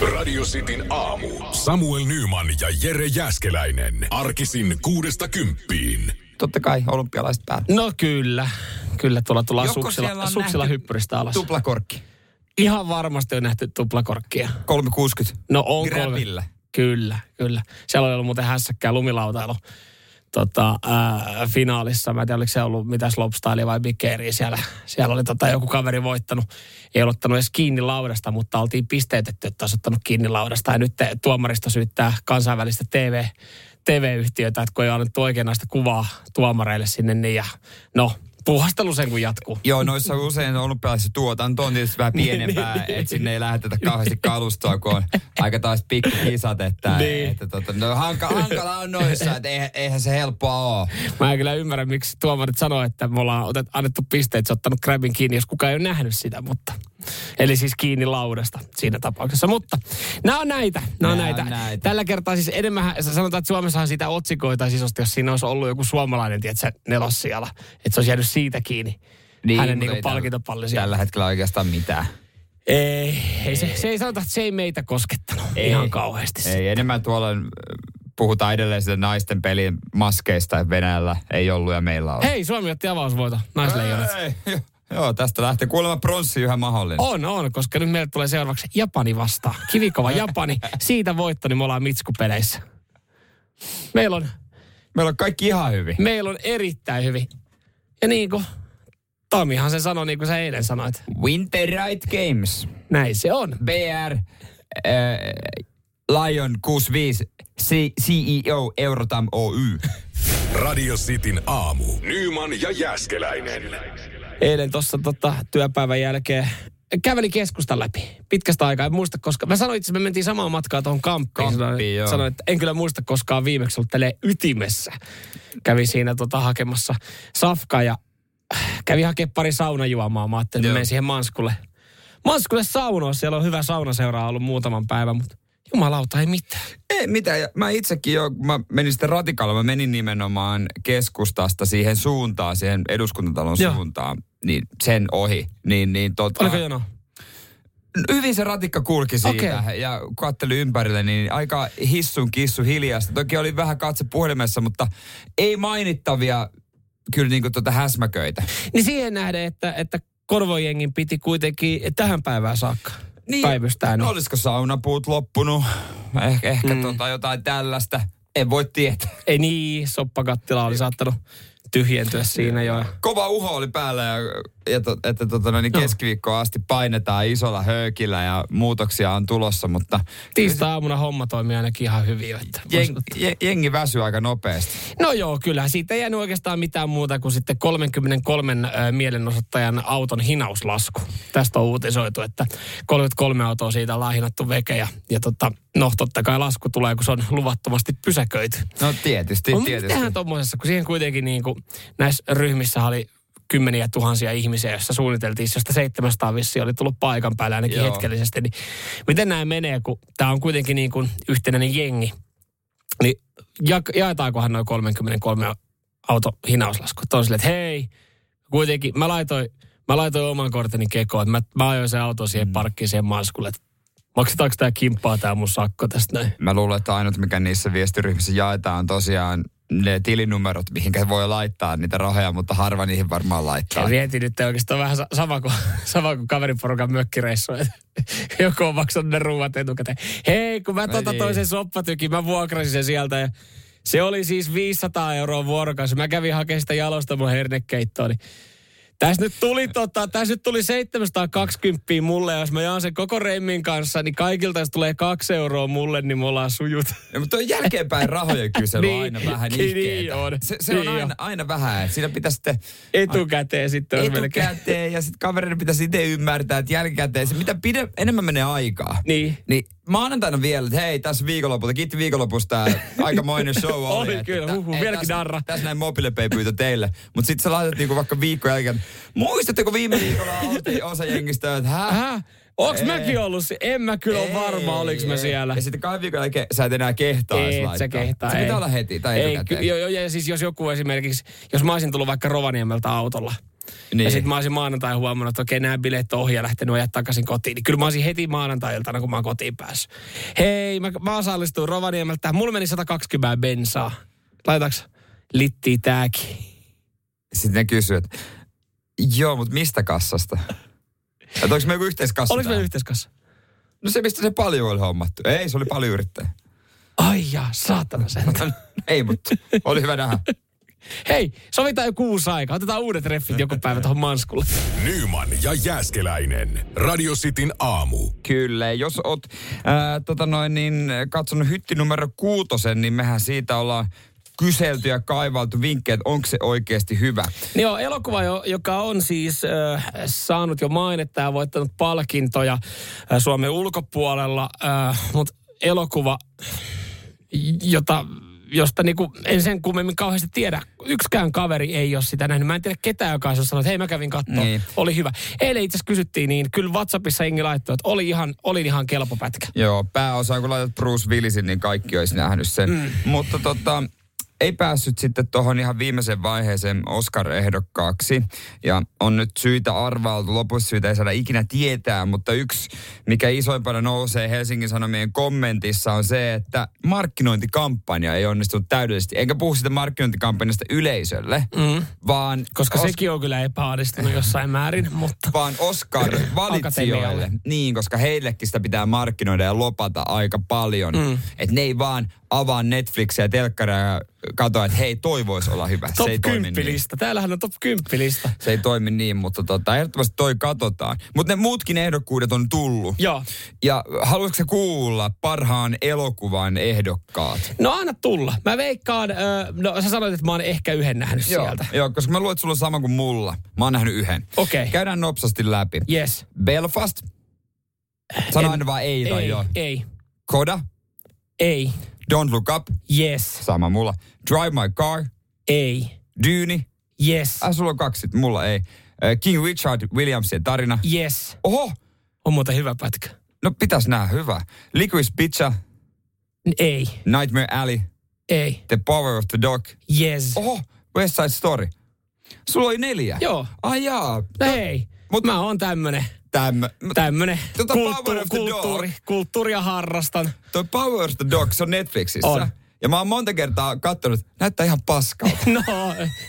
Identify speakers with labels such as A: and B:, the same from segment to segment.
A: Radio Cityn aamu. Samuel Nyman ja Jere Jäskeläinen. Arkisin kuudesta kymppiin.
B: Totta kai olympialaiset päällä.
C: No kyllä. Kyllä tuolla tullaan
B: Joko
C: suksilla, suksilla hyppyristä alas.
B: Tuplakorkki.
C: Ihan varmasti on nähty tuplakorkkia.
B: 360.
C: No on kolme. Kyllä, kyllä. Siellä oli ollut muuten hässäkkää lumilautailu tota, ää, finaalissa. Mä en tiedä, oliko se ollut mitä slopestyle vai bikeri. Siellä, siellä oli tota, joku kaveri voittanut. Ei ollut ottanut edes kiinni laudasta, mutta oltiin pisteytetty, että olisi ottanut kiinni laudasta. Ja nyt te, tuomaristo syyttää kansainvälistä TV, TV-yhtiötä, että kun ei annettu oikeanlaista kuvaa tuomareille sinne, niin ja no, puhastelu sen kun jatkuu.
B: Joo, noissa usein olympialaisissa tuotanto on tietysti vähän pienempää, että sinne ei lähetetä kauheasti kalustoa, kun on aika taas pikkukisat, että,
C: Niin.
B: että tota, no, hanka, hankala on noissa, että eihän, eihän se helppoa ole.
C: Mä en kyllä ymmärrä, miksi tuomarit sanoo, että me ollaan otet, annettu pisteet, se ottanut grabin kiinni, jos kukaan ei ole nähnyt sitä, mutta... Eli siis kiinni laudasta siinä tapauksessa. Mutta nämä on näitä. Nämä on
B: Nää
C: näitä.
B: on näitä.
C: Tällä kertaa siis enemmän, sanotaan, että Suomessahan sitä otsikoita siis jos siinä olisi ollut joku suomalainen, tiedätkö, nelossijalla. Että se olisi jäänyt siitä kiinni. Niin, hänen niin
B: ei
C: palkintopalli.
B: Tällä hetkellä oikeastaan mitään.
C: Ei, ei, se, se ei sanota, että se ei meitä koskettanut ei, ihan kauheasti. se.
B: Ei, enemmän tuolla äh, puhutaan edelleen sitä naisten pelin maskeista Venäjällä ei ollut ja meillä on.
C: Hei, Suomi otti avausvoito, naisleijonat.
B: Ei, jo- Joo, tästä lähtee kuulemma pronssi yhä mahdollinen.
C: On, on, koska nyt meille tulee seuraavaksi Japani vastaan. Kivikova Japani. Siitä voitto, niin me ollaan Mitsku-peleissä. Meillä on,
B: Meillä on kaikki ihan hyvin.
C: meillä on erittäin hyvin. Ja niin kuin Tomihan se sanoi, niin kuin sä eilen sanoit.
B: Winter Right Games.
C: Näin se on.
B: BR äh, Lion 65 C- CEO Eurotam Oy.
A: Radio Cityn aamu. Nyman ja Jäskeläinen.
C: Eilen tuossa tota, työpäivän jälkeen kävelin keskustan läpi pitkästä aikaa. En muista koska. Mä sanoin itse, että me mentiin samaa matkaa tuohon kamppiin.
B: Kamppiin,
C: sanoin, sanoin, että en kyllä muista koskaan viimeksi ollut tälleen ytimessä. Kävin siinä tota, hakemassa safkaa ja kävin hakemaan pari saunajuomaa. Mä ajattelin, että siihen Manskulle. Manskulle saunoa. Siellä on hyvä saunaseura ollut muutaman päivän, mutta jumalauta ei mitään.
B: Ei mitään. Mä itsekin jo, kun mä menin sitten ratikalla, mä menin nimenomaan keskustasta siihen suuntaan, siihen eduskuntatalon
C: Joo.
B: suuntaan, niin sen ohi. Niin, niin tota,
C: Oliko jono?
B: hyvin se ratikka kulki siitä
C: Okei.
B: ja katteli ympärille, niin aika hissun kissu hiljaista. Toki oli vähän katse puhelimessa, mutta ei mainittavia kyllä niin kuin tuota häsmäköitä.
C: Niin siihen nähden, että, että Korvojengin piti kuitenkin tähän päivään saakka niin, päivystää. Niin.
B: olisiko saunapuut loppunut? Eh, ehkä
C: mm.
B: tota, jotain tällaista. En voi tietää.
C: Ei niin, soppakattila oli saattanut tyhjentyä siinä jo.
B: Kova uho oli päällä ja, to, että tota, no, niin keskiviikkoa asti painetaan isolla höökillä ja muutoksia on tulossa, mutta
C: Tiistai-aamuna homma toimii ainakin ihan hyvin. Että
B: jeng, je- jengi väsyy aika nopeasti.
C: No joo, kyllä. Siitä ei jäänyt oikeastaan mitään muuta kuin sitten 33 ö, mielenosoittajan auton hinauslasku. Tästä on uutisoitu, että 33 autoa siitä ollaan hinattu veke ja, ja tota, no totta kai lasku tulee, kun se on luvattomasti pysäköity.
B: No tietysti,
C: No
B: tietysti.
C: mitähän tuommoisessa, kun siihen kuitenkin niin kuin, näissä ryhmissä oli kymmeniä tuhansia ihmisiä, joissa suunniteltiin, josta 700 vissi oli tullut paikan päälle ainakin
B: Joo.
C: hetkellisesti. Niin miten nämä menee, kun tämä on kuitenkin niin kuin yhtenäinen jengi, niin ja, jaetaankohan noin 33 auto hinauslasku? Toisille, että hei, kuitenkin mä laitoin, mä laitoin oman korteni kekoon, että mä, mä ajoin se auto siihen parkkiin siihen maaskulle, että maksetaanko tämä kimppaa tämä mun sakko tästä näin?
B: Mä luulen, että ainut mikä niissä viestiryhmissä jaetaan on tosiaan ne tilinumerot, mihinkä voi laittaa niitä rahoja, mutta harva niihin varmaan laittaa.
C: Ja mietin nyt oikeastaan vähän sa- sama kuin, sama kuin kaveriporukan mökkireissu. että Joku on maksanut ne ruuat etukäteen. Hei, kun mä tota
B: niin.
C: toisen soppatykin, mä vuokrasin sen sieltä ja se oli siis 500 euroa vuorokausi. Mä kävin hakemaan sitä jalosta mun hernekeittoa, niin tässä nyt tuli, tota, tässä nyt tuli 720 mulle, ja jos mä jaan sen koko remmin kanssa, niin kaikilta jos tulee kaksi euroa mulle, niin me ollaan sujut.
B: Ja, mutta on jälkeenpäin rahojen kysely
C: Niin,
B: on aina vähän
C: niin
B: ihkeetä.
C: on.
B: Se, se on
C: Niin
B: aina, aina vähän. Siinä pitäisi sitten
C: Etukäteen sitten melkein.
B: etukäteen ja sitten kavereiden pitäisi itse ymmärtää, että jälkikäteen se mitä pide, enemmän menee aikaa.
C: Niin.
B: Niin maanantaina vielä, että hei, tässä viikonlopulta, kiitti viikonlopusta, aikamoinen show oli.
C: Oli
B: että
C: kyllä,
B: ei,
C: vieläkin darra.
B: Tässä näin mobiilepay-pyytö teille. Mutta sitten sä laitat niinku vaikka viikko jälkeen, muistatteko viime viikolla oltiin osa jengistä, että hä?
C: Onks
B: Ei.
C: mäkin ollut? En mä kyllä ole varma, oliks mä siellä.
B: Ja sitten kahden viikon jälkeen sä et enää kehtaa
C: Et sä kehtaa,
B: Se pitää olla heti tai
C: Ei, ky- jo, jo, ja siis jos joku esimerkiksi, jos mä olisin tullut vaikka Rovaniemeltä autolla,
B: Niin.
C: Ja sitten mä olisin maanantai huomannut, että okei, nämä bileet on ohi ja lähtenyt ajaa takaisin kotiin. Niin kyllä mä olisin heti maanantai-iltana, kun mä oon kotiin päässyt. Hei, mä, mä osallistuin Rovaniemeltä. Mulla meni 120 bensaa. Laitaks littiä tääkin?
B: Sitten ne kysyy, että joo, mutta mistä kassasta? Että onko me joku yhteiskassa?
C: Oliko meillä yhteiskassa?
B: No se, mistä se paljon oli hommattu. Ei, se oli paljon yrittäjä.
C: Ai jaa, saatana sen.
B: Ei, mutta oli hyvä nähdä.
C: Hei, sovitaan jo kuusi aikaa. Otetaan uudet reffit joku päivä tuohon Manskulle.
A: Nyman ja Jääskeläinen. Radio Cityn aamu.
B: Kyllä, jos oot ää, tota noin, niin, katsonut hytti numero kuutosen, niin mehän siitä ollaan kyselty ja kaivaltu vinkkejä, että onko se oikeasti hyvä.
C: Niin joo, elokuva, jo- joka on siis äh, saanut jo mainetta ja voittanut palkintoja äh, Suomen ulkopuolella, äh, mutta elokuva, jota, josta niinku en sen kummemmin kauheasti tiedä. Yksikään kaveri ei ole sitä nähnyt. Mä en tiedä ketään, joka olisi sanonut, että hei mä kävin katsoa,
B: Niin.
C: oli hyvä. Eilen itse asiassa kysyttiin, niin kyllä WhatsAppissa Engi laittoi, että oli ihan, oli ihan kelpo pätkä.
B: Joo, pääosa, kun laitat Bruce Willisin, niin kaikki olisi nähnyt sen. Mm. Mutta tota, ei päässyt sitten tuohon ihan viimeiseen vaiheeseen Oscar-ehdokkaaksi. Ja on nyt syitä arvailtu, lopussa syitä ei saada ikinä tietää, mutta yksi, mikä isoimpana nousee Helsingin Sanomien kommentissa on se, että markkinointikampanja ei onnistunut täydellisesti. Enkä puhu sitä markkinointikampanjasta yleisölle, mm. vaan...
C: Koska
B: Os-
C: sekin on kyllä epäonnistunut jossain määrin, mutta...
B: vaan Oscar-valitsijoille. Niin, koska heillekin sitä pitää markkinoida ja lopata aika paljon. Mm. Että ne ei vaan avaa Netflixiä ja telkkaria ja katoa, että hei, toi voisi olla hyvä.
C: Top
B: se ei toimi
C: 10
B: niin.
C: Täällähän on top 10 lista.
B: Se ei toimi niin, mutta tota, ehdottomasti toi katsotaan. Mutta ne muutkin ehdokkuudet on tullut.
C: Joo.
B: Ja haluatko kuulla parhaan elokuvan ehdokkaat?
C: No anna tulla. Mä veikkaan, ö, no sä sanoit, että mä oon ehkä yhden nähnyt
B: Joo,
C: sieltä.
B: joo, koska mä luulen, että sulla on sama kuin mulla. Mä oon nähnyt yhden.
C: Okei.
B: Käydään nopsasti läpi.
C: Yes.
B: Belfast. Sano
C: En-
B: aina vaan ei tai
C: Ei,
B: joo.
C: ei,
B: Koda.
C: ei,
B: Don't Look Up.
C: yes,
B: Sama mulla. Drive My Car.
C: ei,
B: Dyni.
C: yes,
B: Äh, sulla on kaksi, mulla ei. Äh, King Richard Williamsien tarina.
C: yes.
B: Oho,
C: On muuten hyvä pätkä.
B: no pitäis nää hyvä. Licorice Pizza.
C: Ei,
B: Nightmare Alley.
C: ei,
B: The Power of the Dog.
C: yes.
B: Oho, West Side Story. Sulla oli neljä.
C: Joo.
B: Ai jaa.
C: No hei,
B: Mut,
C: mä oon tämmönen,
B: Tämmö,
C: tämmönen kulttu-
B: Power of the Dog.
C: kulttuuri, kulttuuria harrastan.
B: toi Power of the Dog, se on Netflixissä.
C: On.
B: Ja mä oon monta kertaa katsonut, että näyttää ihan paskalta.
C: No,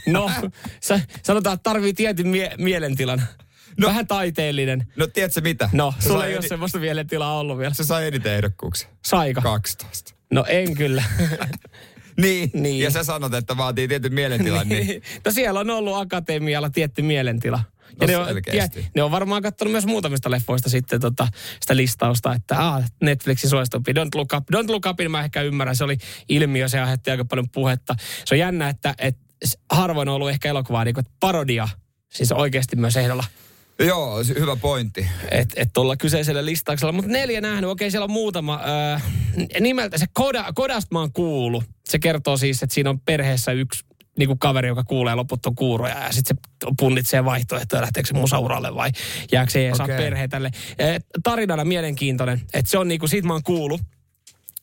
C: no, sä, sanotaan, että tarvii tietyn mie- mielentilan. No. Vähän taiteellinen.
B: No tiedätkö mitä?
C: No,
B: se
C: sulla ei ole
B: eni-
C: semmoista mielentilaa ollut vielä.
B: Se sai eniten ehdokkuuksia.
C: Saika?
B: 12.
C: No en kyllä.
B: Niin.
C: Niin.
B: Ja sä sanot, että vaatii tietyn mielentilan, niin
C: no siellä on ollut akatemialla tietty mielentila. Ja
B: No
C: ne, on,
B: selkeästi.
C: tie, ne on varmaan katsonut myös muutamista leffoista sitten tota, sitä listausta, että ah, Netflixin suositumpi Don't Look Up. Don't Look Upin mä ehkä ymmärrän, se oli ilmiö, se aiheutti aika paljon puhetta. Se on jännä, että, että harvoin on ollut ehkä elokuvaa niin kuin, että parodia, siis oikeasti myös ehdolla.
B: Joo, hyvä pointti.
C: Että et tuolla kyseisellä listauksella. Mutta neljä nähnyt, okei siellä on muutama. Äh, nimeltä se Koda, Kodasta mä oon kuullut. Se kertoo siis, että siinä on perheessä yksi niin kuin kaveri, joka kuulee loputton kuuroja ja sitten se punnitsee vaihtoehtoja, lähteekö se musauralle vai jääkö se saa
B: Okei.
C: perhe tälle. Eh, tarinana mielenkiintoinen, että se on niin kuin, siitä mä oon kuullut,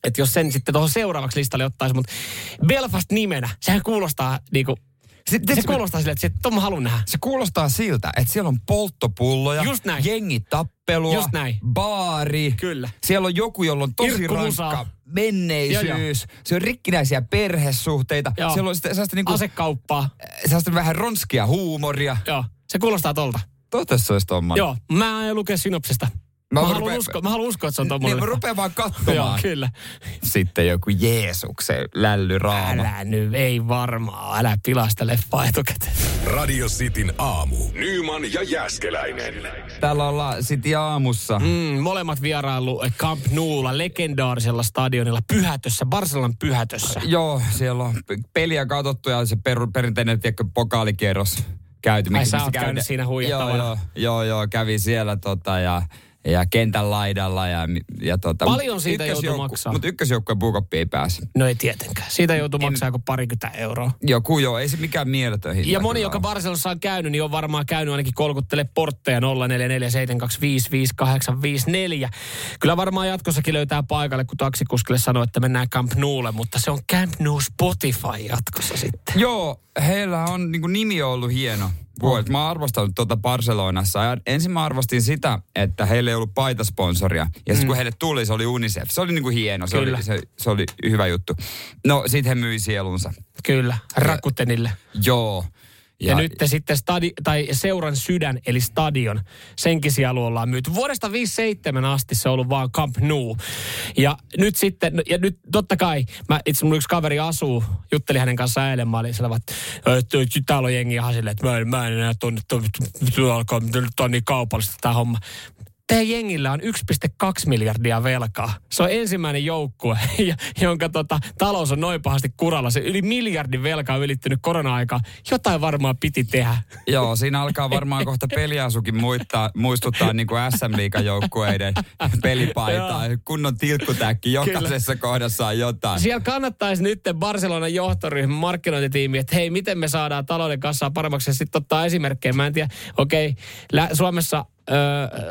C: että jos sen sitten tuohon seuraavaksi listalle ottaisi, mutta Belfast nimenä, sehän kuulostaa niin kuin,
B: Sitten,
C: se kuulostaa silleen, että se, tuon mä haluan nähdä.
B: se kuulostaa siltä, että siellä on polttopulloja,
C: Just näin.
B: jengitappelua,
C: Just näin.
B: baari.
C: Kyllä.
B: Siellä on joku, jolla on tosi rankka menneisyys. Se on rikkinäisiä perhesuhteita.
C: Joo.
B: Siellä on sitä, sellaista, niinku,
C: Asekauppaa.
B: sellaista vähän ronskia huumoria.
C: Joo, se kuulostaa tolta.
B: Toivottavasti se olisi tommonen.
C: Joo, mä aion lukea synopsista. Mä, mä, haluan, uskoa, mä haluan uskoa, että se on
B: Niin
C: tommonen.
B: mä rupean vaan
C: Joo,
B: katsomaan.
C: kyllä.
B: Sitten joku Jeesuksen lällyraama.
C: Älä nyt, ei varmaan. Älä pilaa sitä leffaa etukäteen.
A: Radio Cityn aamu. Nyman ja Jääskeläinen.
B: Täällä ollaan City aamussa.
C: Mm, molemmat vierailu Camp Noulla, legendaarisella stadionilla, Pyhätössä, Barcelonan Pyhätössä.
B: Joo, siellä on peliä katsottu ja se per, perinteinen tiedätkö, pokaalikierros käyty.
C: Ai, sä oot käynyt siinä huijattavana.
B: Joo, joo, joo, joo, kävi siellä tota, ja, ja kentän laidalla. Ja, ja tota,
C: Paljon siitä joutuu maksaa?
B: Mutta ykkösjoukkueen puukoppi ei pääse.
C: No ei tietenkään. Siitä joutuu maksaa joku parikymmentä euroa.
B: Joku joo, ei se mikään mieletön hinta
C: Ja moni, joka
B: ole.
C: Barcelonassa on käynyt, niin on varmaan käynyt ainakin kolkuttele portteja 0447255854. Kyllä varmaan jatkossakin löytää paikalle, kun taksikuskille sanoo, että mennään Camp Noulle, mutta se on Camp Nou Spotify jatkossa sitten.
B: Joo, heillä on niin nimi on ollut hieno. vuodet. Mä oon arvostanut tuota Barcelonassa. Ja ensin mä arvostin sitä, että heillä ei ollut paitasponsoria. Ja sitten kun heille tuli, se oli Unicef. Se oli niinku hieno, se
C: Kyllä.
B: oli, se, se oli hyvä juttu. No, sit he myi sielunsa.
C: Kyllä, Rakutenille.
B: Joo.
C: Ja, ja nyt sitten stadi, tai seuran sydän, eli stadion, senkin sielu ollaan myyty. Vuodesta 57 asti se on ollut vaan Camp Nou. Ja nyt sitten, ja nyt totta kai, mä itse mun yksi kaveri asuu, jutteli hänen kanssaan eilen, mä olin siellä, että täällä on jengi ihan silleen, että mä en, mä en enää tunne, että alkaa, on niin kaupallista tämä homma. Teidän jengillä on 1,2 miljardia velkaa. Se on ensimmäinen joukkue, jonka tota, talous on noin pahasti kuralla. Se yli miljardin velka on ylittynyt korona-aikaa. Jotain varmaan piti tehdä.
B: Joo, siinä alkaa varmaan kohta peliasukin muittaa, muistuttaa niin kuin SM joukkueiden pelipaitaa. Kunnon tilkkutäkki, jokaisessa kohdassa on jotain.
C: Siellä kannattaisi nyt Barcelonan johtoryhmän markkinointitiimi, että hei, miten me saadaan talouden kassaa paremmaksi. Ja sitten ottaa esimerkkejä. Mä en tiedä, okei, lä- Suomessa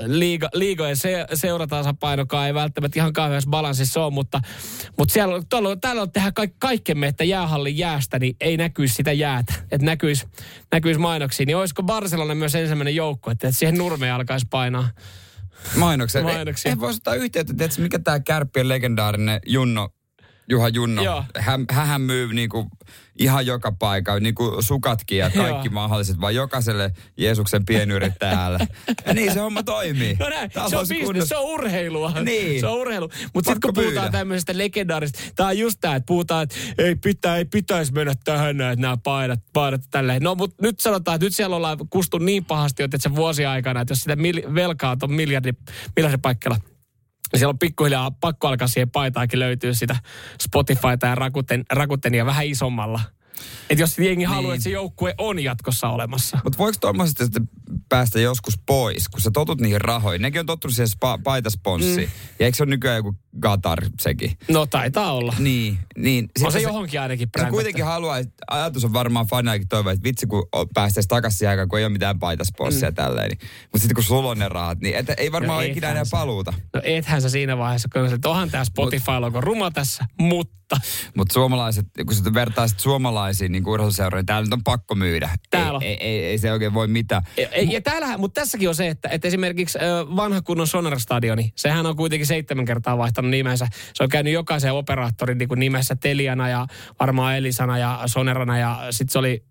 C: liiga, liigojen se, seuratasapainokaan ei välttämättä ihan kauheassa balanssissa ole, mutta, mutta siellä, on- tuolla, täällä on tehdä kaik, kaikkemme, että jäähallin jäästä, niin ei näkyisi sitä jäätä. Että näkyisi, näkyisi mainoksia. Niin olisiko Barcelona myös ensimmäinen joukko, että, että siihen nurmeen alkaisi painaa?
B: Mainoksia.
C: Mainoksia.
B: Ei, ei voisi ottaa yhteyttä, tiedätkö, mikä tämä kärppien legendaarinen Junno, Juha Junno.
C: Joo.
B: Hän, hän myy niinku ihan joka paikka, niinku sukatkin ja kaikki
C: Joo.
B: mahdolliset, vaan jokaiselle Jeesuksen pienyrittäjälle. ja niin se homma toimii.
C: No näin, se on business,
B: kunnossa-
C: se on urheilua.
B: Niin.
C: Se on urheilu. Mutta sitten kun puhutaan
B: myydä.
C: tämmöisestä legendaarista, tämä on just tämä, että puhutaan, että ei, pitä, ei pitäisi mennä tähän että nämä paidat, paidat tälleen. No mutta nyt sanotaan, että nyt siellä ollaan kustu niin pahasti, että se vuosi aikana, että jos sitä mil, velkaa on miljardi, miljardi paikalla, niin siellä on pikkuhiljaa pakko alkaa siihen paitaakin löytyy sitä Spotifyta ja Rakuten, Rakutenia vähän isommalla. Että jos jengi niin. haluaa, että se joukkue on jatkossa olemassa.
B: Mutta voiko tuommoisesta sitten päästä joskus pois, kun sä totut niihin rahoihin? Nekin on tottunut siihen spa, paitasponssiin. Mm. Ja eikö se ole nykyään joku Qatar sekin?
C: No taitaa olla.
B: Niin, niin.
C: On se
B: Sitten
C: johonkin ainakin
B: Se
C: brändätty.
B: kuitenkin haluaa, ajatus on varmaan fanakin toivo, että vitsi kun päästäisiin takaisin aikaan, kun ei ole mitään paitasponssia mm. tälleen. Niin. Mutta sitten kun sulla on ne rahat, niin et, ei varmaan
C: No
B: ole ikinä enää
C: se.
B: paluuta.
C: No ethän sä siinä vaiheessa, kun sä, että onhan tämä Spotify-logo ruma tässä, mutta
B: Mutta suomalaiset, kun sä vertaisit suomalaisiin niin urheiluseuroihin, täällä nyt on pakko myydä.
C: Täällä.
B: Ei, ei, ei, ei, se oikein voi mitään.
C: ja, ja täällähän, mutta tässäkin on se, että, että esimerkiksi vanha kunnon Sonar-stadioni, sehän on kuitenkin seitsemän kertaa vaihtanut nimensä. Se on käynyt jokaisen operaattorin niin kuin nimessä Teliana ja varmaan Elisana ja Sonerana ja sitten se oli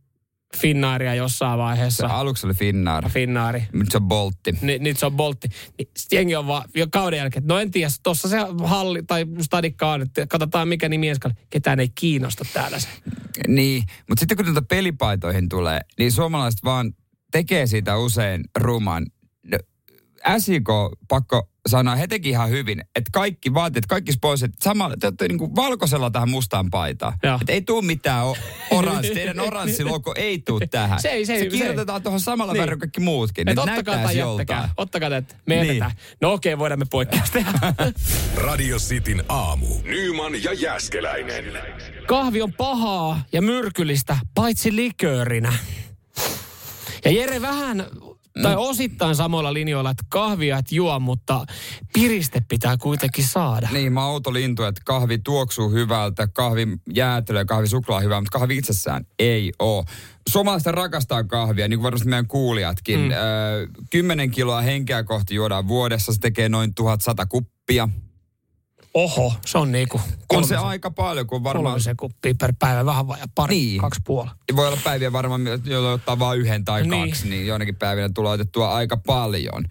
C: Finnaaria jossain
B: Se
C: vaiheessa.
B: aluksi oli Finnair,
C: Finnaari.
B: nyt se on Boltti.
C: Ni, nyt se on Boltti. Niin sit jengi on vaan jo kauden jälkeen, no en tiedä, tuossa se halli tai stadikka on, että katsotaan mikä nimi ensi. Ketään ei kiinnosta täällä se.
B: Niin, mutta sitten kun tuota pelipaitoihin tulee, niin suomalaiset vaan tekee siitä usein ruman. SIK, pakko sanoa, he teki ihan hyvin, että kaikki vaatteet, kaikki sponsorit, sama, te olette niin valkoisella tähän mustaan paitaan. Että ei tuu mitään oranssi, teidän oranssi logo ei tuu tähän.
C: Se ei- se ei-
B: se
C: se
B: kirjoitetaan tuohon samalla
C: Niin.
B: kaikki muutkin.
C: Et
B: Nyt
C: ottakaa tai
B: joltain.
C: Ottakaa tätä. Me
B: Niin.
C: jätetään. No okei, voidaan me poikkeus tehdä.
A: Radio Cityn aamu. Nyman ja Jäskeläinen.
C: Kahvi on pahaa ja myrkyllistä, paitsi liköörinä. Ja Jere vähän, tai osittain samoilla linjoilla, että kahvia et juo, mutta piriste pitää kuitenkin saada.
B: Niin, mä outo lintu, että kahvi tuoksuu hyvältä, kahvi jäätelö ja kahvi suklaa hyvää, mutta kahvi itsessään ei oo. Suomalaiset rakastaa kahvia, niin kuin varmasti meidän kuulijatkin. Mm. Öö, 10 kiloa henkeä kohti juodaan vuodessa, se tekee noin 1100 kuppia.
C: Oho, se on niinku
B: On se aika paljon, kun varmaan...
C: kolmisen kuppia per päivä, vähän vajaa pari,
B: Niin.
C: kaksi puoli.
B: Voi olla päiviä varmaan, joilla ottaa vain yhden tai
C: Niin.
B: kaksi, niin joinakin päivinä tulee otettua aika paljon.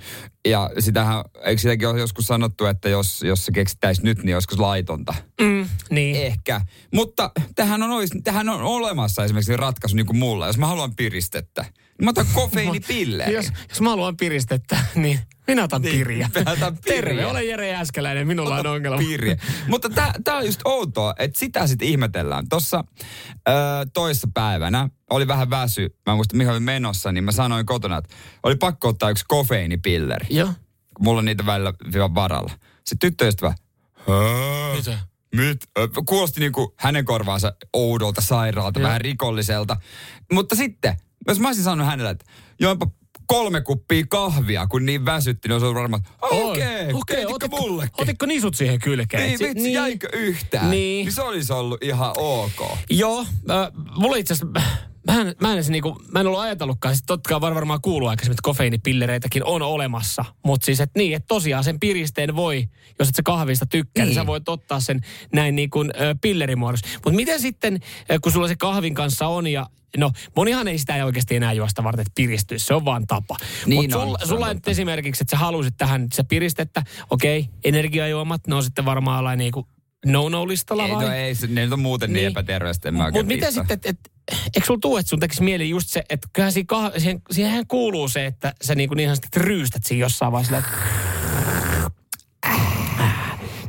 B: Ja sitähän, eikö sitäkin ole joskus sanottu, että jos, jos se keksittäisi nyt, niin joskus laitonta.
C: Mm, niin.
B: Ehkä. Mutta tähän on, tähän on olemassa esimerkiksi ratkaisu niin kuin mulla. Jos mä haluan piristettä, mä otan kofeiinipillerin.
C: Jos, jos mä haluan piristettä, niin minä otan
B: Niin,
C: piriä.
B: otan piriä.
C: Terve, olen Jere Jääskeläinen, minulla on ongelma.
B: Piiriä. Mutta tämä on just outoa, että sitä sitten ihmetellään. Tuossa toissa päivänä oli vähän väsy. Mä en muista, mihin olin menossa, niin mä sanoin kotona, että oli pakko ottaa yksi kofeiinipilleri.
C: Joo.
B: Mulla on niitä välillä vielä varalla. Se tyttöystävä, "Hää?
C: Mitä?
B: Mit? Kuulosti niin kuin hänen korvaansa oudolta, sairaalta,
C: Joo.
B: vähän rikolliselta. Mutta sitten, jos mä olisin sanonut hänelle, että joinpa kolme kuppia kahvia, kun niin väsytti, niin olisi varmaan, okei, okay, okay, mullekin?
C: Otitko nisut siihen kylkeen?
B: Niin,
C: Si-
B: vitsi, jäikö yhtään?
C: Niin.
B: niin se olisi ollut ihan ok.
C: Joo, äh, mulla itse asiassa, mä en, mä en, niinku, mä en ollut ajatellutkaan, siis totta kai varmaan kuuluu aikaisemmin, että kofeiinipillereitäkin on olemassa. Mutta siis, että niin, että tosiaan sen piristeen voi, jos et sä kahvista tykkää, niin, niin sä voit ottaa sen näin niin kuin ö, pillerimuodossa. Mutta miten sitten, kun sulla se kahvin kanssa on ja No, monihan ei sitä ei oikeasti enää juosta varten, että piristyisi. Se on vaan tapa.
B: Niin
C: Mutta
B: on,
C: sulla,
B: on
C: sulla nyt esimerkiksi, että sä halusit tähän se piristettä. Okei, energiajuomat, ne on sitten varmaan niin kuin no-no-listalla
B: Ei,
C: vai?
B: no ei, se- ne nyt on muuten niin,
C: Niin.
B: epäterveistä, en mä
C: Mutta miten sitten, että et, eikö sulla tuu, että sun tekisi mieli just se, että kyllähän siihen, kah- siihen, siihenhän kuuluu se, että sä niinku niin sanotusti ryystät siinä jossain vaiheessa. Että...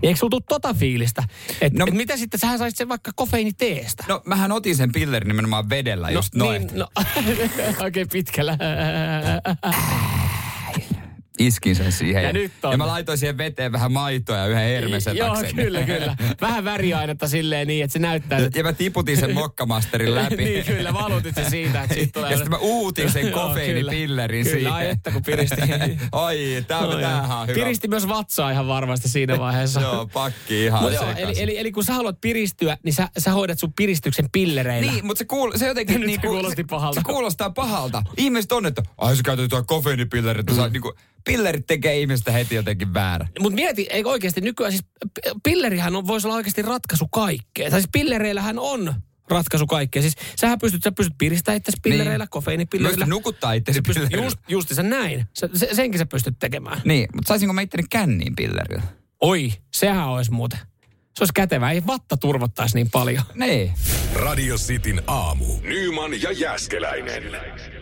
C: Niin eikö sulla tuu tota fiilistä?
B: No-
C: no, et mitä sitten, sähän saisit sen vaikka kofeiiniteestä.
B: No mähän otin sen pillerin nimenomaan vedellä no, just noin.
C: Niin, no, oikein pitkällä.
B: Iskin sen siihen.
C: Ja nyt on.
B: ja mä laitoin siihen veteen vähän maitoa ja yhden hermesen
C: Joo, kyllä, kyllä. Vähän väriainetta silleen niin, että se näyttää,
B: Ja,
C: että...
B: ja mä tiputin sen mokkamasterin läpi.
C: niin, kyllä, valutit se siitä, että siitä tulee...
B: Ja sitten mä uutin sen kofeiinipillerin siihen.
C: Kyllä, ai että kun piristi. No,
B: tämähän on hyvä.
C: Piristi myös vatsaa ihan varmasti siinä vaiheessa.
B: Joo, pakki ihan
C: Mut joo, eli, eli, eli kun sä haluat piristyä, niin sä, sä hoidat sun piristyksen pillereillä.
B: Niin, mutta se, kuul, se jotenkin...
C: Nyt se
B: niinku,
C: pahalta.
B: Se kuulostaa pahalta. Ihmiset on, että ai sä käytät jotain kofeiinipillerit. Mm. Niinku, pillerit tekee ihmistä heti jotenkin väärä.
C: Mutta mieti, eikö oikeasti nykyään siis pillerihän on, voisi olla oikeasti ratkaisu kaikkeen. Tai siis pillereillähän on ratkaisu kaikkeen. Siis sähän pystyt, sä pystyt piristämään itse pillereillä, niin. kofeiinipillereillä.
B: Myös nukuttaa
C: pystyt,
B: pillerillä.
C: just, justiinsa näin. Sä, se, senkin sä pystyt tekemään.
B: Niin, mutta saisinko mä itteni känniin pillerillä?
C: Oi, sehän olisi muuten. Se olisi kätevää. Ei vatta turvottaisi niin paljon.
B: Niin.
A: Radio Cityn aamu. Nyman ja Jäskeläinen.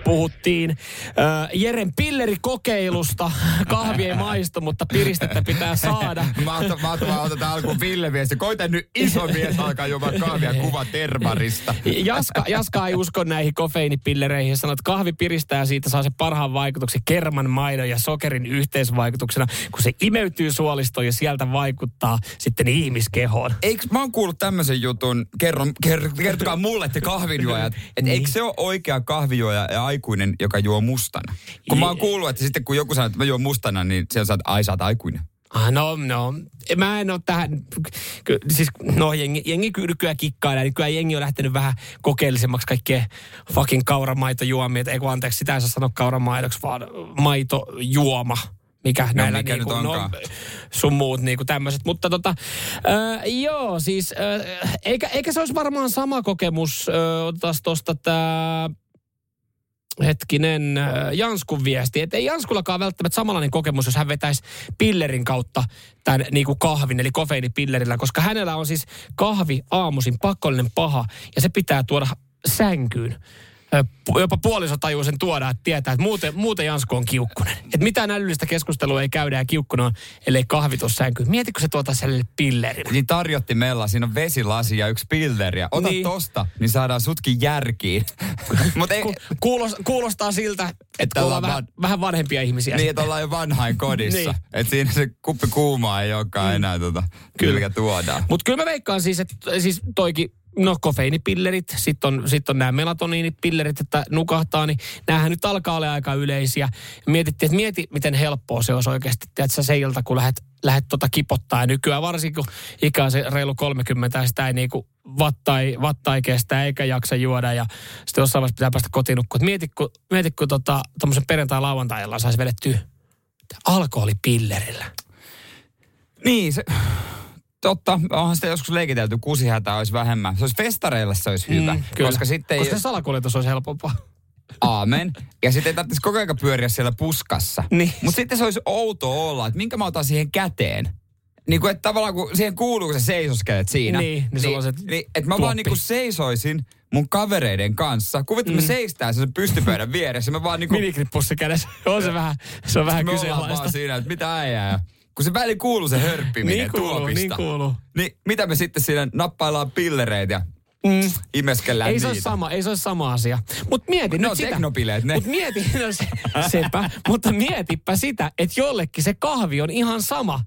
C: Puhuttiin äh, Jeren pillerikokeilusta. Kahvi ei maistu, mutta piristettä pitää saada.
B: Mahtavaa, mahtavaa. Otetaan alkuun Ville viesti. Koita nyt iso mies alkaa juomaan kahvia kuva termarista.
C: Jaska, Jaska ei usko näihin kofeiinipillereihin ja sanoo, että kahvi piristää ja siitä saa se parhaan vaikutuksen kerman, maidon ja sokerin yhteisvaikutuksena, kun se imeytyy suolistoon ja sieltä vaikuttaa sitten ihmiskehoon.
B: Eikö, mä oon kuullut tämmöisen jutun, kerron, ker, kertokaa mulle te kahvinjuojat, että
C: Niin.
B: eikö se ole oikea kahvijuoja ja aikuinen, joka juo mustana? Kun mä oon kuullut, että sitten kun joku sanoo, että mä juon mustana, niin siellä sanoo, että ai sä oot aikuinen.
C: Ah, no, no. Mä en ole tähän, ky, siis no jengi, jengi ky- nykyään kikkailee, niin kyllä jengi on lähtenyt vähän kokeellisemmaksi kaikkea fucking kauramaitojuomia. Ei kun anteeksi, sitä ei saa sanoa kauramaidoksi, vaan maitojuoma. Mikä näillä
B: mikä
C: niinku, no, sun muut niinku tämmöiset. Mutta tota, äh, joo, siis äh, eikä, eikä se olisi varmaan sama kokemus, äh, otetaan tosta tää hetkinen, äh, Janskun viesti, että ei Janskullakaan välttämättä samanlainen kokemus, jos hän vetäisi pillerin kautta tämän niin kuin kahvin, eli kofeiinipillerillä, koska hänellä on siis kahvi aamuisin pakollinen paha, ja se pitää tuoda sänkyyn. Jopa puoliso tajuu sen tuoda, että tietää, että muuten, muuten Jansku on kiukkunen. Että mitään älyllistä keskustelua ei käydä ja kiukkuna on, ellei kahvi tuossa sänkyyn. Mietitkö se tuota sellainen pillerin?
B: Niin tarjotti Mella, siinä on vesilasi ja yksi pilleriä. Ota
C: Niin.
B: tosta, niin saadaan sutkin järkiin. Mutta ei,
C: Ku- Kuulos, kuulostaa siltä, että ollaan vähän, vähän vanhempia ihmisiä.
B: niin, että ollaan jo vanhain kodissa.
C: Niin.
B: Että siinä se kuppi kuumaa ei olekaan enää tota, kylkä tuodaan.
C: Mutta kyllä mä veikkaan siis, että siis toikin, no kofeiinipillerit, sitten on, sit on nämä melatoniinipillerit, että nukahtaa, niin näähän nyt alkaa olla aika yleisiä. Mietittiin, että mieti, miten helppoa se olisi oikeasti, että sä se ilta, kun lähdet, lähdet tota kipottaa. Ja nykyään varsinkin, kun ikä on se reilu 30 ja sitä ei niinku vatta ei, vatta ei kestä eikä jaksa juoda ja sitten jossain vaiheessa pitää päästä kotiin nukkua. Mieti, kun, mieti, kun tota, tommosen perjantai-lauantai saisi vedettyä alkoholipillerillä.
B: Niin, se, totta. Onhan sitä joskus leikitelty. Kusihätä olisi vähemmän. Se olisi festareilla se olisi hyvä.
C: Mm, kyllä.
B: koska sitten ei...
C: Koska se salakuljetus olisi helpompaa.
B: Aamen. Ja sitten ei tarvitsisi koko ajan pyöriä siellä puskassa.
C: Niin.
B: Mutta sitten se olisi outo olla, että minkä mä otan siihen käteen. Niin kuin, että tavallaan kun siihen kuuluu, kun sä seisoskelet siinä.
C: Niin, niin sulla on se
B: niin, että mä
C: tuoppi.
B: vaan niin kuin seisoisin mun kavereiden kanssa. Kuvittu, mm. me seistään sen pystypöydän vieressä. Mä vaan niin kuin,
C: Minikripussi kädessä. On se vähän, se on vähän
B: me ollaan
C: kyseenalaista.
B: vaan siinä, että mitä äijää. Kun se väli kuuluu se hörppiminen
C: Niin kuuluu,
B: tuopista.
C: niin kuuluu.
B: Niin mitä me sitten siinä nappaillaan pillereitä ja
C: Mm.
B: imeskellään
C: Ei se,
B: niitä.
C: sama, ei se olisi sama asia. Mutta mieti
B: Ne
C: nyt sitä.
B: ne.
C: Mutta mieti, no se, sepä, mutta mietipä sitä, että jollekin se kahvi on ihan sama.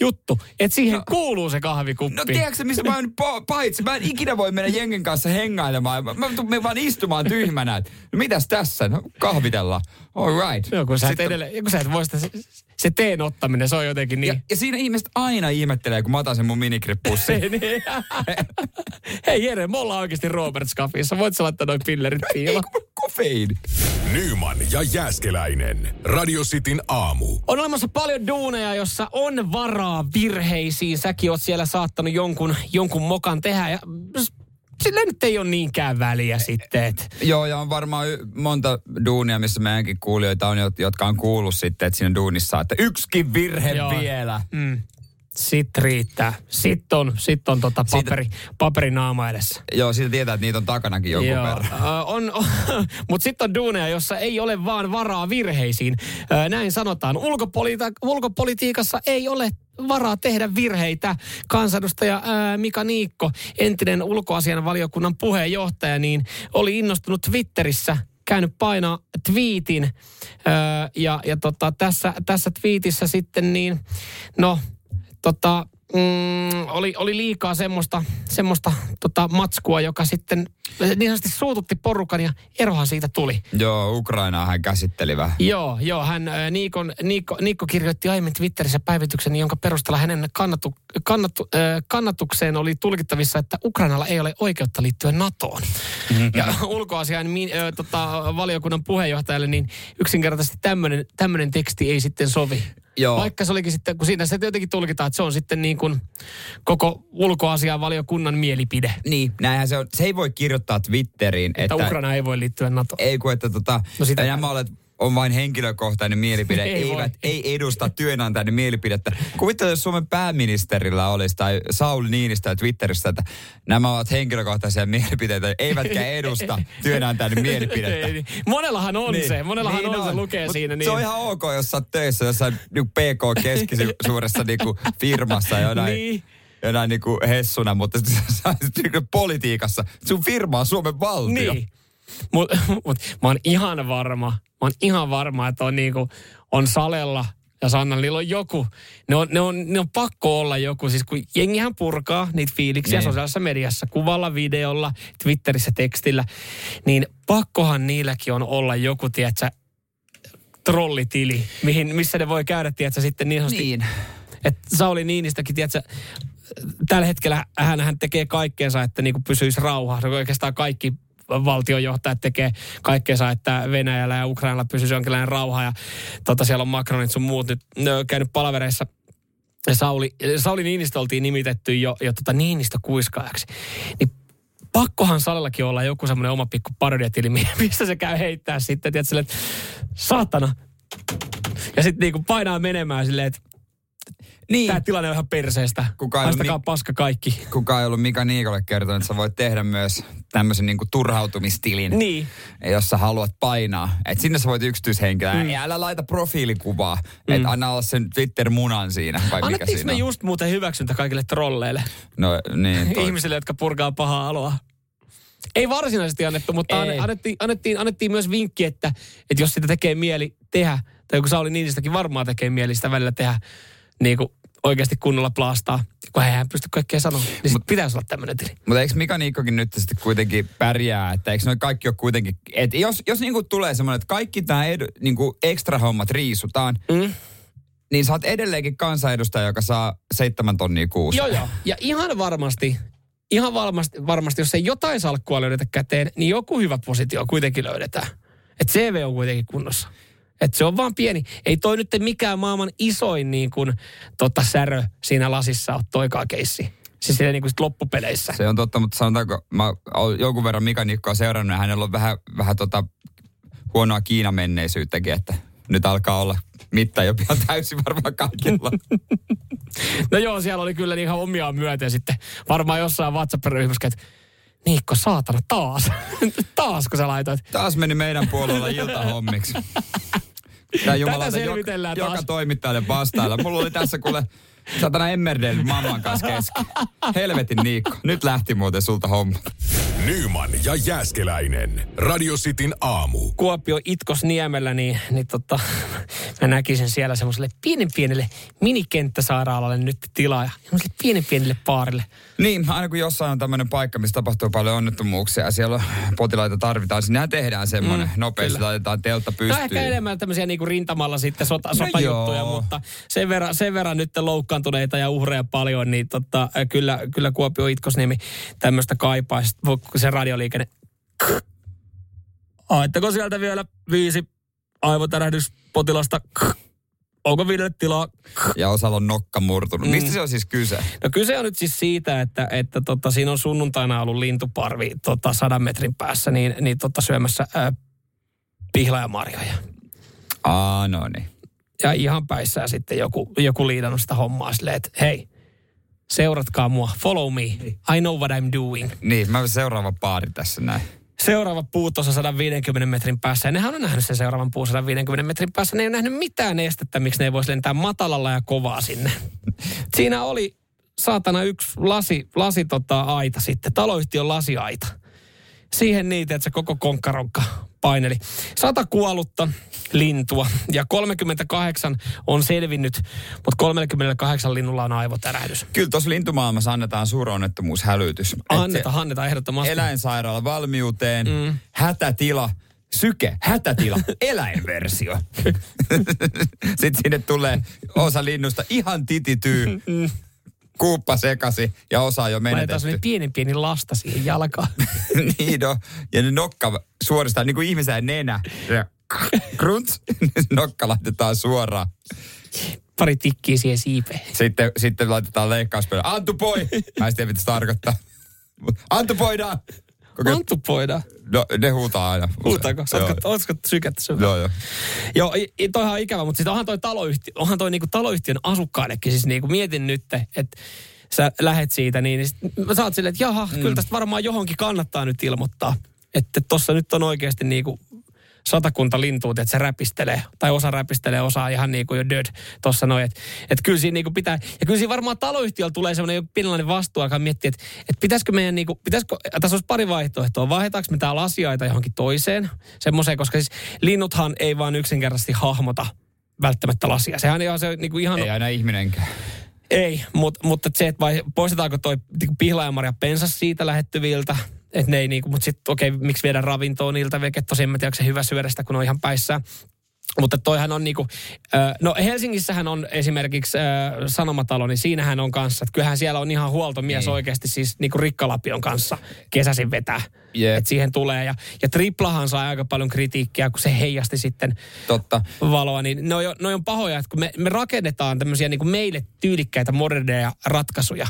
C: juttu, että siihen no, kuuluu se kahvikuppi.
B: No tiedätkö missä mä oon pahitsi? Mä en ikinä voi mennä jengen kanssa hengailemaan. Mä, mä tulen vaan istumaan tyhmänä. No mitäs tässä? No kahvitella. All right.
C: Joo, kun sä et, edelleen, kun sä et voi sitä, se, se teen ottaminen, se on jotenkin niin.
B: Ja, ja siinä ihmiset aina ihmettelee, kun mä otan sen mun minikrippussin.
C: niin. Hei Jere, me ollaan oikeasti Robert Scaffissa. Voit sä laittaa noin pillerit piiloon?
A: Kofeiini. Nyman ja Jääskeläinen. Radio Cityn aamu.
C: On olemassa paljon duuneja, jossa on varaa virheisiin. Säkin oot siellä saattanut jonkun, jonkun mokan tehdä. Ja sillä nyt ei ole niinkään väliä sitten. Et.
B: Joo, ja on varmaan monta duunia, missä meidänkin kuulijoita on, jotka on kuullut sitten, että siinä duunissa, että yksikin virhe Joo. vielä. Mm.
C: Sitten riittää. Sitten on, sit on tota paperi, siitä, paperinaama edessä.
B: Joo, siitä tietää, että niitä on takanakin jonkun Joo, verran.
C: Uh, on, on, Mutta sitten on duuneja, jossa ei ole vaan varaa virheisiin. Uh, näin sanotaan. Ulkopolita- ulkopolitiikassa ei ole varaa tehdä virheitä. Kansanedustaja ää, Mika Niikko, entinen ulkoasian valiokunnan puheenjohtaja, niin oli innostunut Twitterissä käynyt painaa twiitin. Öö, ja ja tota, tässä, tässä twiitissä sitten niin, no tota, mm, oli, oli liikaa semmoista, semmoista tota, matskua, joka sitten niin sanotusti suututti porukan ja erohan siitä tuli.
B: Joo, Ukrainaa hän käsitteli vähän.
C: Joo, joo hän, Niikon, Niikko, Niikko kirjoitti aiemmin Twitterissä päivityksen, jonka perusteella hänen kannatu, kannatu, kannatukseen oli tulkittavissa, että Ukrainalla ei ole oikeutta liittyä NATOon. Mm-hmm. Ja ulkoasian äh, tota, valiokunnan puheenjohtajalle, niin yksinkertaisesti tämmöinen teksti ei sitten sovi. Joo. Vaikka se olikin sitten, kun siinä se jotenkin tulkitaan, että se on sitten niin kuin koko ulkoasian valiokunnan mielipide.
B: Niin, näinhän se on. Se ei voi kirjoittaa Twitteriin.
C: Että, että Ukraina ei voi liittyä NATOon.
B: Ei kun, että tota, no sitä nämä olet on vain henkilökohtainen mielipide, ei eivät, ei edusta työnantajan mielipidettä. Kuvittele, jos Suomen pääministerillä olisi tai Sauli Niinistä Twitterissä, että nämä ovat henkilökohtaisia mielipiteitä, eivätkä edusta työnantajan mielipidettä. Niin.
C: Monellahan on niin. se, monellahan niin on, on, se, lukee Mut siinä. Niin.
B: Se on ihan ok, jos sä oot töissä jossain niin PK-keskisuuressa niin firmassa jonain. Niin jonain niinku hessuna, mutta sä niinku politiikassa. Sun firma on Suomen valtio.
C: Niin. Mutta mut, mä oon ihan varma, mä oon ihan varma, että on niinku, on Salella ja Sanna, niillä on joku, ne on, ne, on, ne on pakko olla joku, siis kun jengihän purkaa niitä fiiliksiä niin. sosiaalisessa mediassa, kuvalla, videolla, Twitterissä, tekstillä, niin pakkohan niilläkin on olla joku, tiedätkö, trollitili, mihin, missä ne voi käydä, tiedätkö, sitten niin sanotusti. Niin. Että Sauli Niinistäkin, tiedätkö, tällä hetkellä hän, hän tekee kaikkeensa, että niin pysyisi rauha. Oikeastaan kaikki valtiojohtajat tekee kaikkeensa, että Venäjällä ja Ukrainalla pysyisi jonkinlainen rauha. Ja tota, siellä on Macronit sun muut nyt on käynyt palavereissa Sauli, Sauli Niinistö oltiin nimitetty jo, jo tota Niinistö kuiskaajaksi. Niin pakkohan Salellakin olla joku semmoinen oma pikku parodiatili, mistä se käy heittää sitten, tiedätkö, silleen, että saatana. Ja sitten niinku painaa menemään silleen, että niin. Tämä tilanne on ihan perseestä. Kuka Haistakaa mi- paska kaikki.
B: Kuka ei ollut Mika Niikolle kertonut, että sä voit tehdä myös tämmöisen niinku turhautumistilin.
C: Niin.
B: Jos sä haluat painaa. Että sinne sä voit yksityishenkilö. Mm. Ja älä laita profiilikuvaa. Mm. Että anna olla sen Twitter-munan siinä. Vai
C: mikä siinä me on. just muuten hyväksyntä kaikille trolleille?
B: No niin.
C: Toi. Ihmisille, jotka purkaa pahaa aloa. Ei varsinaisesti annettu, mutta Ei. Annettiin, annettiin, annettiin myös vinkki, että, että jos sitä tekee mieli tehdä, tai kun Sauli Niinistäkin varmaan tekee mieli sitä välillä tehdä, niin kuin oikeasti kunnolla plastaa, kun hän pysty kaikkea sanomaan. Niin Mut, pitäisi olla tämmöinen tili.
B: Mutta eikö Mika Niikkokin nyt sitten kuitenkin pärjää, että eikö noi kaikki ole kuitenkin, että jos, jos niinku tulee semmoinen, että kaikki tämä niinku ekstra hommat riisutaan, mm. niin sä oot edelleenkin kansanedustaja, joka saa seitsemän tonnia kuussa.
C: Joo, joo. Ja ihan varmasti, ihan varmasti, varmasti jos ei jotain salkkua löydetä käteen, niin joku hyvä positio kuitenkin löydetään. Että CV on kuitenkin kunnossa. Että se on vaan pieni. Ei toi nyt mikään maailman isoin niin kuin, tota, särö siinä lasissa ole toikaa keissi. Siis niin kuin loppupeleissä.
B: Se on totta, mutta sanotaanko, mä olen jonkun verran Mika Nikkoa seurannut ja hänellä on vähän, vähän tota, huonoa Kiinan menneisyyttäkin, että nyt alkaa olla mitta jo pian täysin varmaan kaikilla.
C: no joo, siellä oli kyllä ihan omiaan myöten sitten varmaan jossain WhatsApp-ryhmässä, että Niikko, saatana, taas. taas, kun sä laitoit.
B: Taas meni meidän puolella iltahommiksi. Tämä jumalauta joka, taas. joka toimittajalle vastailla. Mulla oli tässä kuule satana Emmerdale mamman kanssa kesken. Helvetin Niikko. Nyt lähti muuten sulta homma.
A: Nyman ja Jääskeläinen. Radio Cityn aamu.
C: Kuopio Itkos Niemellä, niin, niin tota, mä näkisin siellä semmoiselle pienen pienelle minikenttäsairaalalle nyt tilaa ja semmoiselle pienen pienelle paarille.
B: Niin, aina kun jossain on tämmöinen paikka, missä tapahtuu paljon onnettomuuksia ja siellä potilaita tarvitaan, sinnehän tehdään semmoinen. Mm, nopeasti kyllä. laitetaan teltta pystyyn. Tämä
C: ehkä enemmän tämmöisiä niinku rintamalla sitten sota, no sotajuttuja, joo. mutta sen verran, sen verran nyt loukkaantuneita ja uhreja paljon, niin tota, kyllä, kyllä Kuopio Itkosniemi tämmöistä kaipaa. Se radioliikenne Aitteko sieltä vielä viisi aivotärähdyspotilasta? Onko viidelle tilaa?
B: Ja osalla on nokka murtunut. Mm. Mistä se on siis kyse?
C: No kyse on nyt siis siitä, että, että tota, siinä on sunnuntaina ollut lintuparvi tota, sadan metrin päässä niin, niin tota, syömässä ää, pihlajamarjoja.
B: Aa, no niin.
C: Ja ihan päissään sitten joku, joku liidannut sitä hommaa silleen, että hei, seuratkaa mua, follow me, I know what I'm doing.
B: Niin, mä seuraava paari tässä näin
C: seuraava puu tuossa 150 metrin päässä. Ja nehän on nähnyt sen seuraavan puun 150 metrin päässä. Ne ei ole nähnyt mitään estettä, miksi ne ei voisi lentää matalalla ja kovaa sinne. Siinä oli saatana yksi lasi, lasi tota aita sitten, taloyhtiön lasiaita. Siihen niitä, että se koko konkkaronkka paineli. Sata kuollutta lintua ja 38 on selvinnyt, mutta 38 linnulla on aivotärähdys.
B: Kyllä tuossa lintumaailmassa annetaan suuronnettomuushälytys.
C: Annetaan, annetaan ehdottomasti.
B: Eläinsairaala valmiuteen, mm. hätätila, syke, hätätila, eläinversio. Sitten sinne tulee osa linnusta ihan titityy. Kuuppa sekasi ja osa jo menetetty. Laitetaan
C: sellainen pieni pieni lasta siihen jalkaan.
B: niin no, ja ne nokka suoristaan niin kuin ihmisen nenä. Krunts, nokka laitetaan suoraan.
C: Pari tikkiä siihen siipeen.
B: Sitten, sitten laitetaan leikkauspöydä. Antu poi! Mä en tiedä, mitä se tarkoittaa. Antu poidaan!
C: Anttu poida.
B: No, ne huutaa aina.
C: Huutaako? Oletko sykettä sen?
B: Joo, joo.
C: Joo, toihan on ikävä, mutta sitten onhan toi taloyhtiö, onhan toi niinku taloyhtiön asukkaillekin, siis niinku mietin nyt, että sä lähet siitä, niin, niin sä oot silleen, että jaha, mm. kyllä tästä varmaan johonkin kannattaa nyt ilmoittaa. Että tossa nyt on oikeasti niinku satakunta lintua, että se räpistelee, tai osa räpistelee, osa ihan niin kuin jo död tuossa noin. Että et kyllä siinä niin kuin pitää, ja kyllä siinä varmaan taloyhtiöllä tulee semmoinen pienenlainen vastuu alkaa miettiä, että et pitäisikö meidän niin kuin, pitäisikö, tässä olisi pari vaihtoehtoa, vaihdetaanko me täällä asioita johonkin toiseen, semmoiseen, koska siis linnuthan ei vaan yksinkertaisesti hahmota välttämättä lasia. Sehän on se niin kuin ihan...
B: Ei aina ihminenkään.
C: Ei, mutta, mutta se, että vai, poistetaanko toi niin pihlaajamarja pensas siitä lähettyviltä, että ne ei niinku, mutta sitten okei, okay, miksi viedä ravintoa niiltä veket, tosi en tiedä, onko se hyvä syödä sitä, kun on ihan päissä. Mutta toihan on niinku, no Helsingissähän on esimerkiksi Sanomatalo, niin siinähän on kanssa, että kyllähän siellä on ihan huoltomies niin. oikeasti siis niinku Rikkalapion kanssa kesäsin vetää. Yep. Että siihen tulee. Ja, ja triplahan saa aika paljon kritiikkiä, kun se heijasti sitten
B: Totta.
C: valoa. Niin ne on, ne on pahoja, että kun me, me rakennetaan tämmöisiä niinku meille tyylikkäitä moderneja ratkaisuja,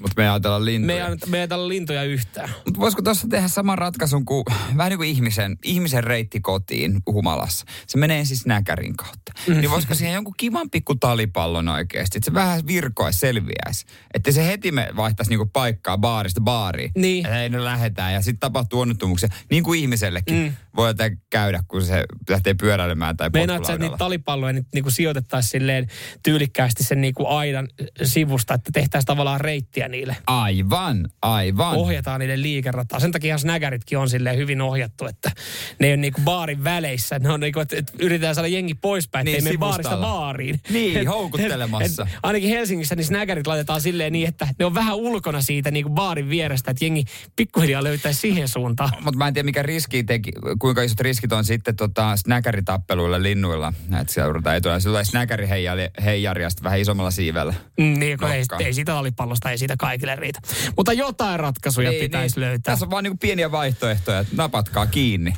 B: mutta me ei ajatella lintuja.
C: Me ei, me ei ajatella lintuja yhtään.
B: Mutta voisiko tuossa tehdä saman ratkaisun kuin vähän niin kuin ihmisen, ihmisen reitti kotiin humalassa. Se menee siis näkärin kautta. Mm. Niin voisiko siihen jonkun kivan pikku talipallon oikeasti, että se vähän virkoisi, selviäisi. Että se heti me vaihtaisi niinku paikkaa baarista baariin.
C: Niin.
B: Että ei ne lähdetään ja sitten tapahtuu onnettomuuksia. Niin kuin ihmisellekin mm. voi käydä, kun se lähtee pyöräilemään tai
C: Meinaat että niitä talipalloja niin, niin sijoitettaisiin silleen tyylikkäästi sen niin kuin aidan sivusta, että tehtäisiin tavallaan reittiä niille.
B: Aivan, aivan.
C: Ohjataan niiden liikerataa. Sen takia snägäritkin on sille hyvin ohjattu, että ne on niinku baarin väleissä. Ne on niinku, että, että yritetään saada jengi poispäin, niin, ettei mene baarista baariin.
B: Niin, et, houkuttelemassa. Et,
C: et, ainakin Helsingissä niin snägärit laitetaan silleen niin, että ne on vähän ulkona siitä niinku baarin vierestä, että jengi pikkuhiljaa löytäisi siihen suuntaan.
B: Mutta mä en tiedä, mikä riski teki, kuinka isot riskit on sitten tota, snäkäritappeluilla linnuilla. Että seurataan ei tule. Se tulee snäkäriheijari ja vähän isommalla siivellä.
C: Mm, niin, ei, ei siitä alipallosta, ei kaikille riitä. Mutta jotain ratkaisuja niin, pitäisi niin. löytää.
B: Tässä on vaan niinku pieniä vaihtoehtoja, että napatkaa kiinni.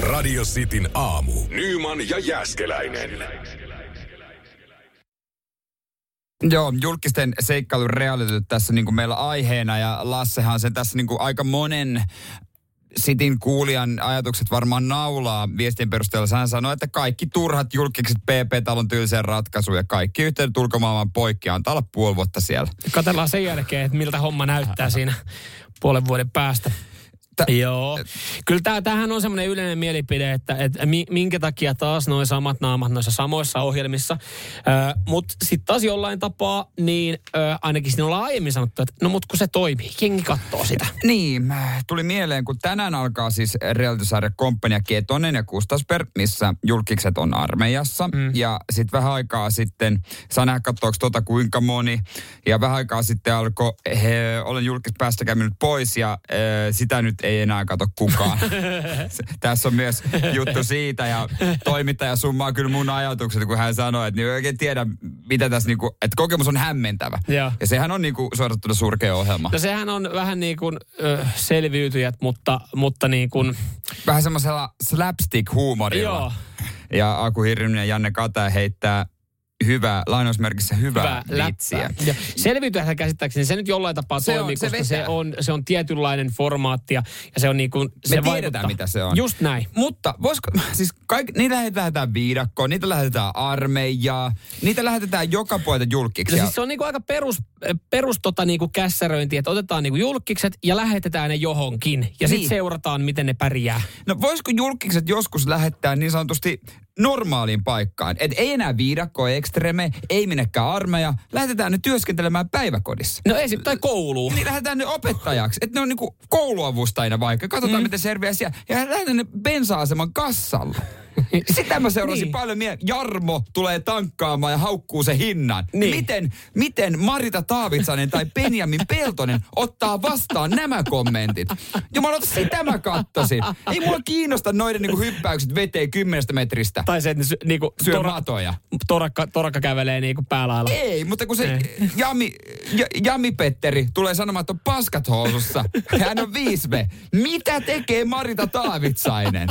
A: Radio Cityn aamu. Nyman ja Jäskeläinen.
B: Joo, julkisten seikkailun realityt tässä niin kuin meillä aiheena ja Lassehan sen tässä niin kuin aika monen Sitin kuulijan ajatukset varmaan naulaa viestin perusteella. Hän sanoi, että kaikki turhat julkiset PP-talon tylseen ratkaisuun ja kaikki yhteydet ulkomaailman poikki antaa olla puoli vuotta siellä.
C: Katellaan sen jälkeen, että miltä homma näyttää siinä puolen vuoden päästä Joo. Kyllä tää, tämähän on semmoinen yleinen mielipide, että, että mi- minkä takia taas noin samat naamat noissa samoissa ohjelmissa. Ö, Mutta sitten taas jollain tapaa, niin ö, ainakin siinä ollaan aiemmin sanottu, että no mut kun se toimii, jengi katsoo sitä.
B: Niin, tuli mieleen, kun tänään alkaa siis realitysarja Komppania Ketonen ja Kustasper, missä julkikset on armeijassa. Mm. Ja sitten vähän aikaa sitten, saa nähdä katsoako tota kuinka moni. Ja vähän aikaa sitten alkoi, olen julkis päästä käynyt pois ja äh, sitä nyt ei enää kato kukaan. Tässä on myös juttu siitä ja toimittaja summaa kyllä mun ajatukset, kun hän sanoi, että niin ei oikein tiedä, mitä tässä niinku, että kokemus on hämmentävä.
C: Joo.
B: Ja sehän on niinku suorattuna surkea ohjelma.
C: No sehän on vähän niin kuin ö, selviytyjät, mutta, mutta niin kuin,
B: vähän semmoisella slapstick-huumorilla.
C: joo,
B: Ja Aku Hirvinen ja Janne Kata heittää hyvää, lainausmerkissä hyvää,
C: hyvä
B: vitsiä.
C: Ja käsittääkseni se nyt jollain tapaa
B: Se on-
C: toimii,
B: se
C: koska se on, se on tietynlainen formaatti ja, ja se on niin kuin, se
B: tiedetään,
C: vaikuttaa.
B: mitä se on.
C: Just näin.
B: Mutta voisiko, siis kaik, niitä lähetetään viidakkoon, niitä lähetetään armeijaa, niitä lähetetään joka puolelta
C: No
B: julkiksi.
C: siis se on niinku aika perus, perus tota niinku kässäröinti, että otetaan niinku julkikset ja lähetetään ne johonkin. Ja sitten
B: Niin.
C: seurataan, miten ne pärjää.
B: No voisiko julkikset joskus lähettää niin sanotusti normaaliin paikkaan? Et ei enää viidakkoa ekstreme, ei minnekään armeija, lähetetään ne työskentelemään päiväkodissa.
C: No esim. tai kouluun.
B: Niin lähdetään ne opettajaksi, että ne on niinku kouluavustajina vaikka. Katsotaan, mm. miten selviää siellä. Ja lähdetään ne bensa-aseman kassalle. Sitä mä seurasin
C: Niin.
B: paljon mie- Jarmo tulee tankkaamaan ja haukkuu se hinnan.
C: Niin.
B: Miten, miten Marita Taavitsanen tai Benjamin Peltonen ottaa vastaan nämä kommentit? Jumalauta, sitä mä kattosin. Ei mua kiinnosta noiden niinku hyppäykset veteen kymmenestä metristä.
C: Tai se, että ne niinku,
B: Syö
C: tora-
B: matoja.
C: torakka, torakka kävelee niinku päälailla.
B: Ei, mutta kun se
C: Ei.
B: Jami, J- Jami Petteri tulee sanomaan, että on paskat housussa. Hän on 5V. Mitä tekee Marita Taavitsainen?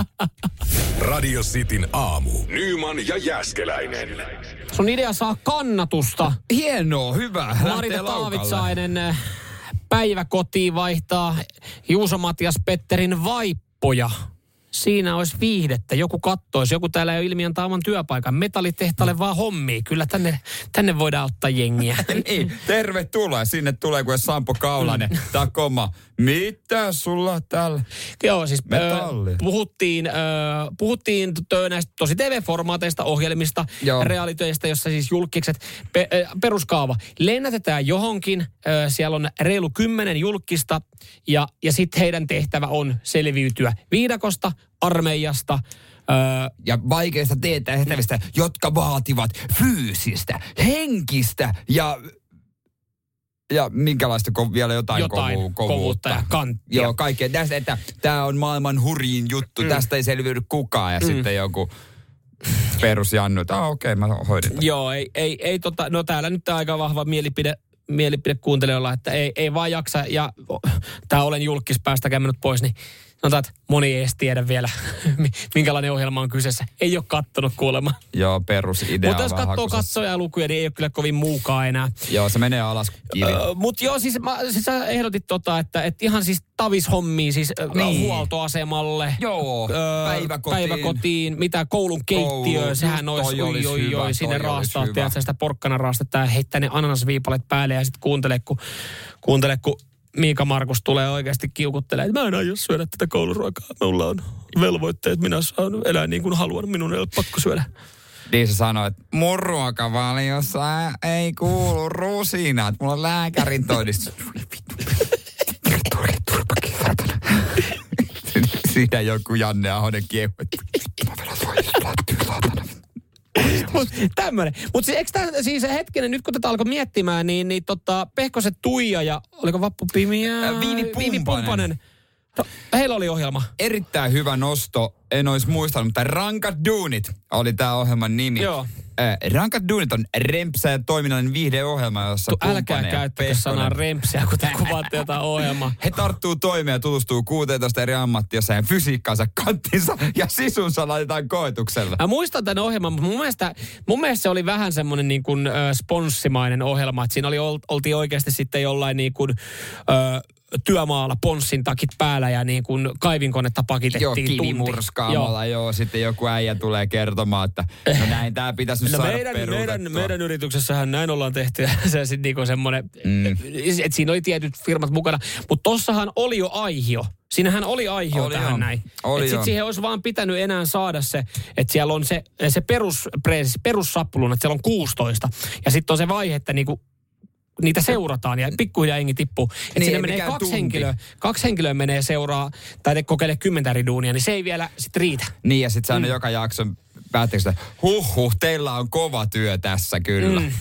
A: Radio Cityn aamu. Nyman ja Jäskeläinen.
C: Sun idea saa kannatusta.
B: Hienoa, hyvä.
C: Marita. Taavitsainen äh, päiväkotiin vaihtaa Juuso Matias Petterin vaippoja. Siinä olisi viihdettä. Joku kattoisi. Joku täällä jo ilmiantaa oman työpaikan. Metallitehtaalle vaan hommii. Kyllä tänne, tänne voidaan ottaa jengiä.
B: Niin, tervetuloa. Sinne tulee kuin Sampo Kaulainen.
C: Mm.
B: Takoma. Mitä sulla täällä?
C: Joo, siis
B: Metalli.
C: ö, puhuttiin, ö, puhuttiin tö, näistä tosi TV-formaateista, ohjelmista,
B: Joo.
C: realitöistä, jossa siis julkikset, pe, ö, peruskaava, lennätetään johonkin, ö, siellä on reilu kymmenen julkista, ja, ja sitten heidän tehtävä on selviytyä viidakosta, armeijasta,
B: Ja vaikeista tehtävistä, jotka vaativat fyysistä, henkistä ja ja minkälaista ko- vielä jotain,
C: jotain
B: kovu,
C: kovuutta ja kanttia.
B: Joo, kaikkea. Tästä, että tämä on maailman hurjin juttu, mm. tästä ei selviydy kukaan. Ja mm. sitten joku perusjannu, että ah, okei, okay, mä hoidin. tämän.
C: Joo, ei, ei, ei tota, no täällä nyt aika vahva mielipide, mielipide kuuntelijoilla, että ei, ei vaan jaksa ja tämä olen julkis päästäkää minut pois, niin sanotaan, että moni ei edes tiedä vielä, minkälainen ohjelma on kyseessä. Ei ole kattonut kuulemma.
B: Joo, perusidea
C: Mutta jos katsoo katsojalukuja, niin ei ole kyllä kovin muukaan enää.
B: Joo, se menee alas.
C: Öö, Mutta joo, siis, mä, siis sä ehdotit tota, että, että ihan siis tavishommiin, siis
B: Niin.
C: huoltoasemalle.
B: Joo,
C: öö,
B: päiväkotiin.
C: päiväkotiin, mitä koulun keittiö,
B: Koulu,
C: sehän olisi, oi,
B: olisi
C: oi,
B: hyvä,
C: oi, sinne raastaa, tiedätkö, sitä porkkana raastettaa ja heittää ne ananasviipalet päälle ja sitten kuuntele, kun, kuuntele, kun Miika Markus tulee oikeasti kiukuttelee, että mä en aio syödä tätä kouluruokaa. Mulla on velvoitteet, minä saan elää niin kuin haluan, minun ei ole pakko syödä.
B: Niin se sanoi, että mun ruokavaliossa ei kuulu rusinat. Mulla on lääkärin todistus. Siinä joku Janne Ahonen kiehu.
C: Mut tämmönen. Mutta siis, eikö tää, siis hetkinen, nyt kun tätä alkoi miettimään, niin, niin tota, Pehkoset Tuija ja oliko Vappu Pimiä?
B: Ää, Viivi Pumpanen.
C: No, heillä oli ohjelma.
B: Erittäin hyvä nosto. En olisi muistanut, mutta Rankat Duunit oli tämä ohjelman nimi.
C: Joo.
B: Äh, Rankat Duunit on rempsä ja toiminnallinen viihdeohjelma, jossa
C: Tu, älkää käyttäkö sanaa rempsiä, kun te kuvaatte jotain ohjelmaa.
B: He tarttuu toimeen ja tutustuu 16 eri ammattia, jossa heidän fysiikkansa, kanttinsa ja sisunsa laitetaan koetuksella.
C: Mä muistan tämän ohjelman, mutta mun mielestä, mun mielestä se oli vähän semmoinen niin kuin, ö, sponssimainen ohjelma. Että siinä oli, ol- oltiin oikeasti sitten jollain niin kuin, ö, työmaalla ponssin takit päällä ja niin kuin kaivinkonetta pakitettiin
B: Joo, kivimurskaamalla, joo. joo. Sitten joku äijä tulee kertomaan, että no näin tämä pitäisi nyt
C: No
B: saada
C: meidän, meidän,
B: peruutettua.
C: meidän yrityksessähän näin ollaan tehty. se sitten niinku semmoinen,
B: Mm.
C: että siinä oli tietyt firmat mukana. Mutta tossahan oli jo aihio. Siinähän oli aihio
B: Oli
C: tähän
B: joo.
C: näin.
B: Oli
C: sit siihen olisi vaan pitänyt enää saada se, että siellä on se, se perus, perussappulun, että siellä on 16. Ja sitten on se vaihe, että niinku niitä seurataan ja pikkuhiljaa jengi tippuu. Että
B: Niin,
C: sinne menee kaksi
B: tunti.
C: henkilöä, kaksi henkilöä menee seuraa tai te kokeile kymmentä eri duunia, niin se ei vielä sit riitä.
B: Niin, ja sitten se aina
C: Mm.
B: joka jakson päätteeksi, että huh, huh, teillä on kova työ tässä kyllä. Mm.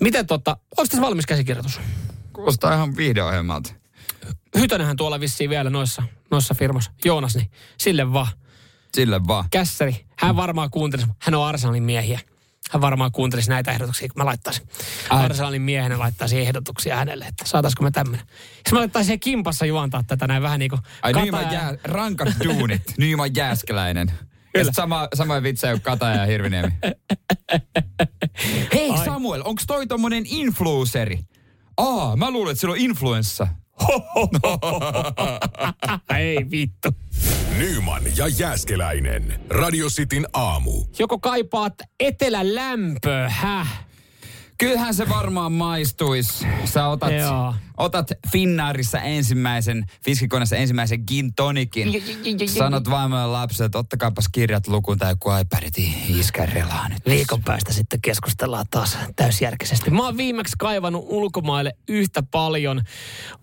C: Miten tota, onko tässä valmis käsikirjoitus?
B: Kuulostaa ihan viihdeohjelmalta.
C: Hytönenhän tuolla vissiin vielä noissa, noissa firmoissa. Joonas, niin sille vaan.
B: Sille vaan.
C: Kässäri. Hän varmaan kuuntelisi, hän on Arsenalin miehiä. Hän varmaan kuuntelisi näitä ehdotuksia, kun mä laittaisin.
B: Ai.
C: Arsenalin miehenä laittaisi ehdotuksia hänelle, että saataisiko me tämmöinen. Jos mä laittaisin siihen kimpassa juontaa tätä näin vähän niin kuin
B: Ai Nyman jää, rankat duunit. Nyman Jääskeläinen. Sit sama, sama vitsejä kuin Kataja ja Hirviniemi. Hei
C: Ai.
B: Samuel, onks toi tommonen influenceri? Aa, mä luulen, että sillä on influenssa.
C: Ei vittu.
A: Nyman ja Jääskeläinen. Radio Cityn aamu.
C: Joko kaipaat etelälämpöä, häh?
B: Kyllähän se varmaan maistuis. Sä otat,
C: Joo.
B: otat Finnaarissa ensimmäisen, fiskikoneessa ensimmäisen gin tonikin. Sanot vaimolle lapselle, että ottakaapas kirjat lukuun tai joku iPadit iskärelaa nyt.
C: Viikon päästä sitten keskustellaan taas täysjärkisesti. Mä oon viimeksi kaivannut ulkomaille yhtä paljon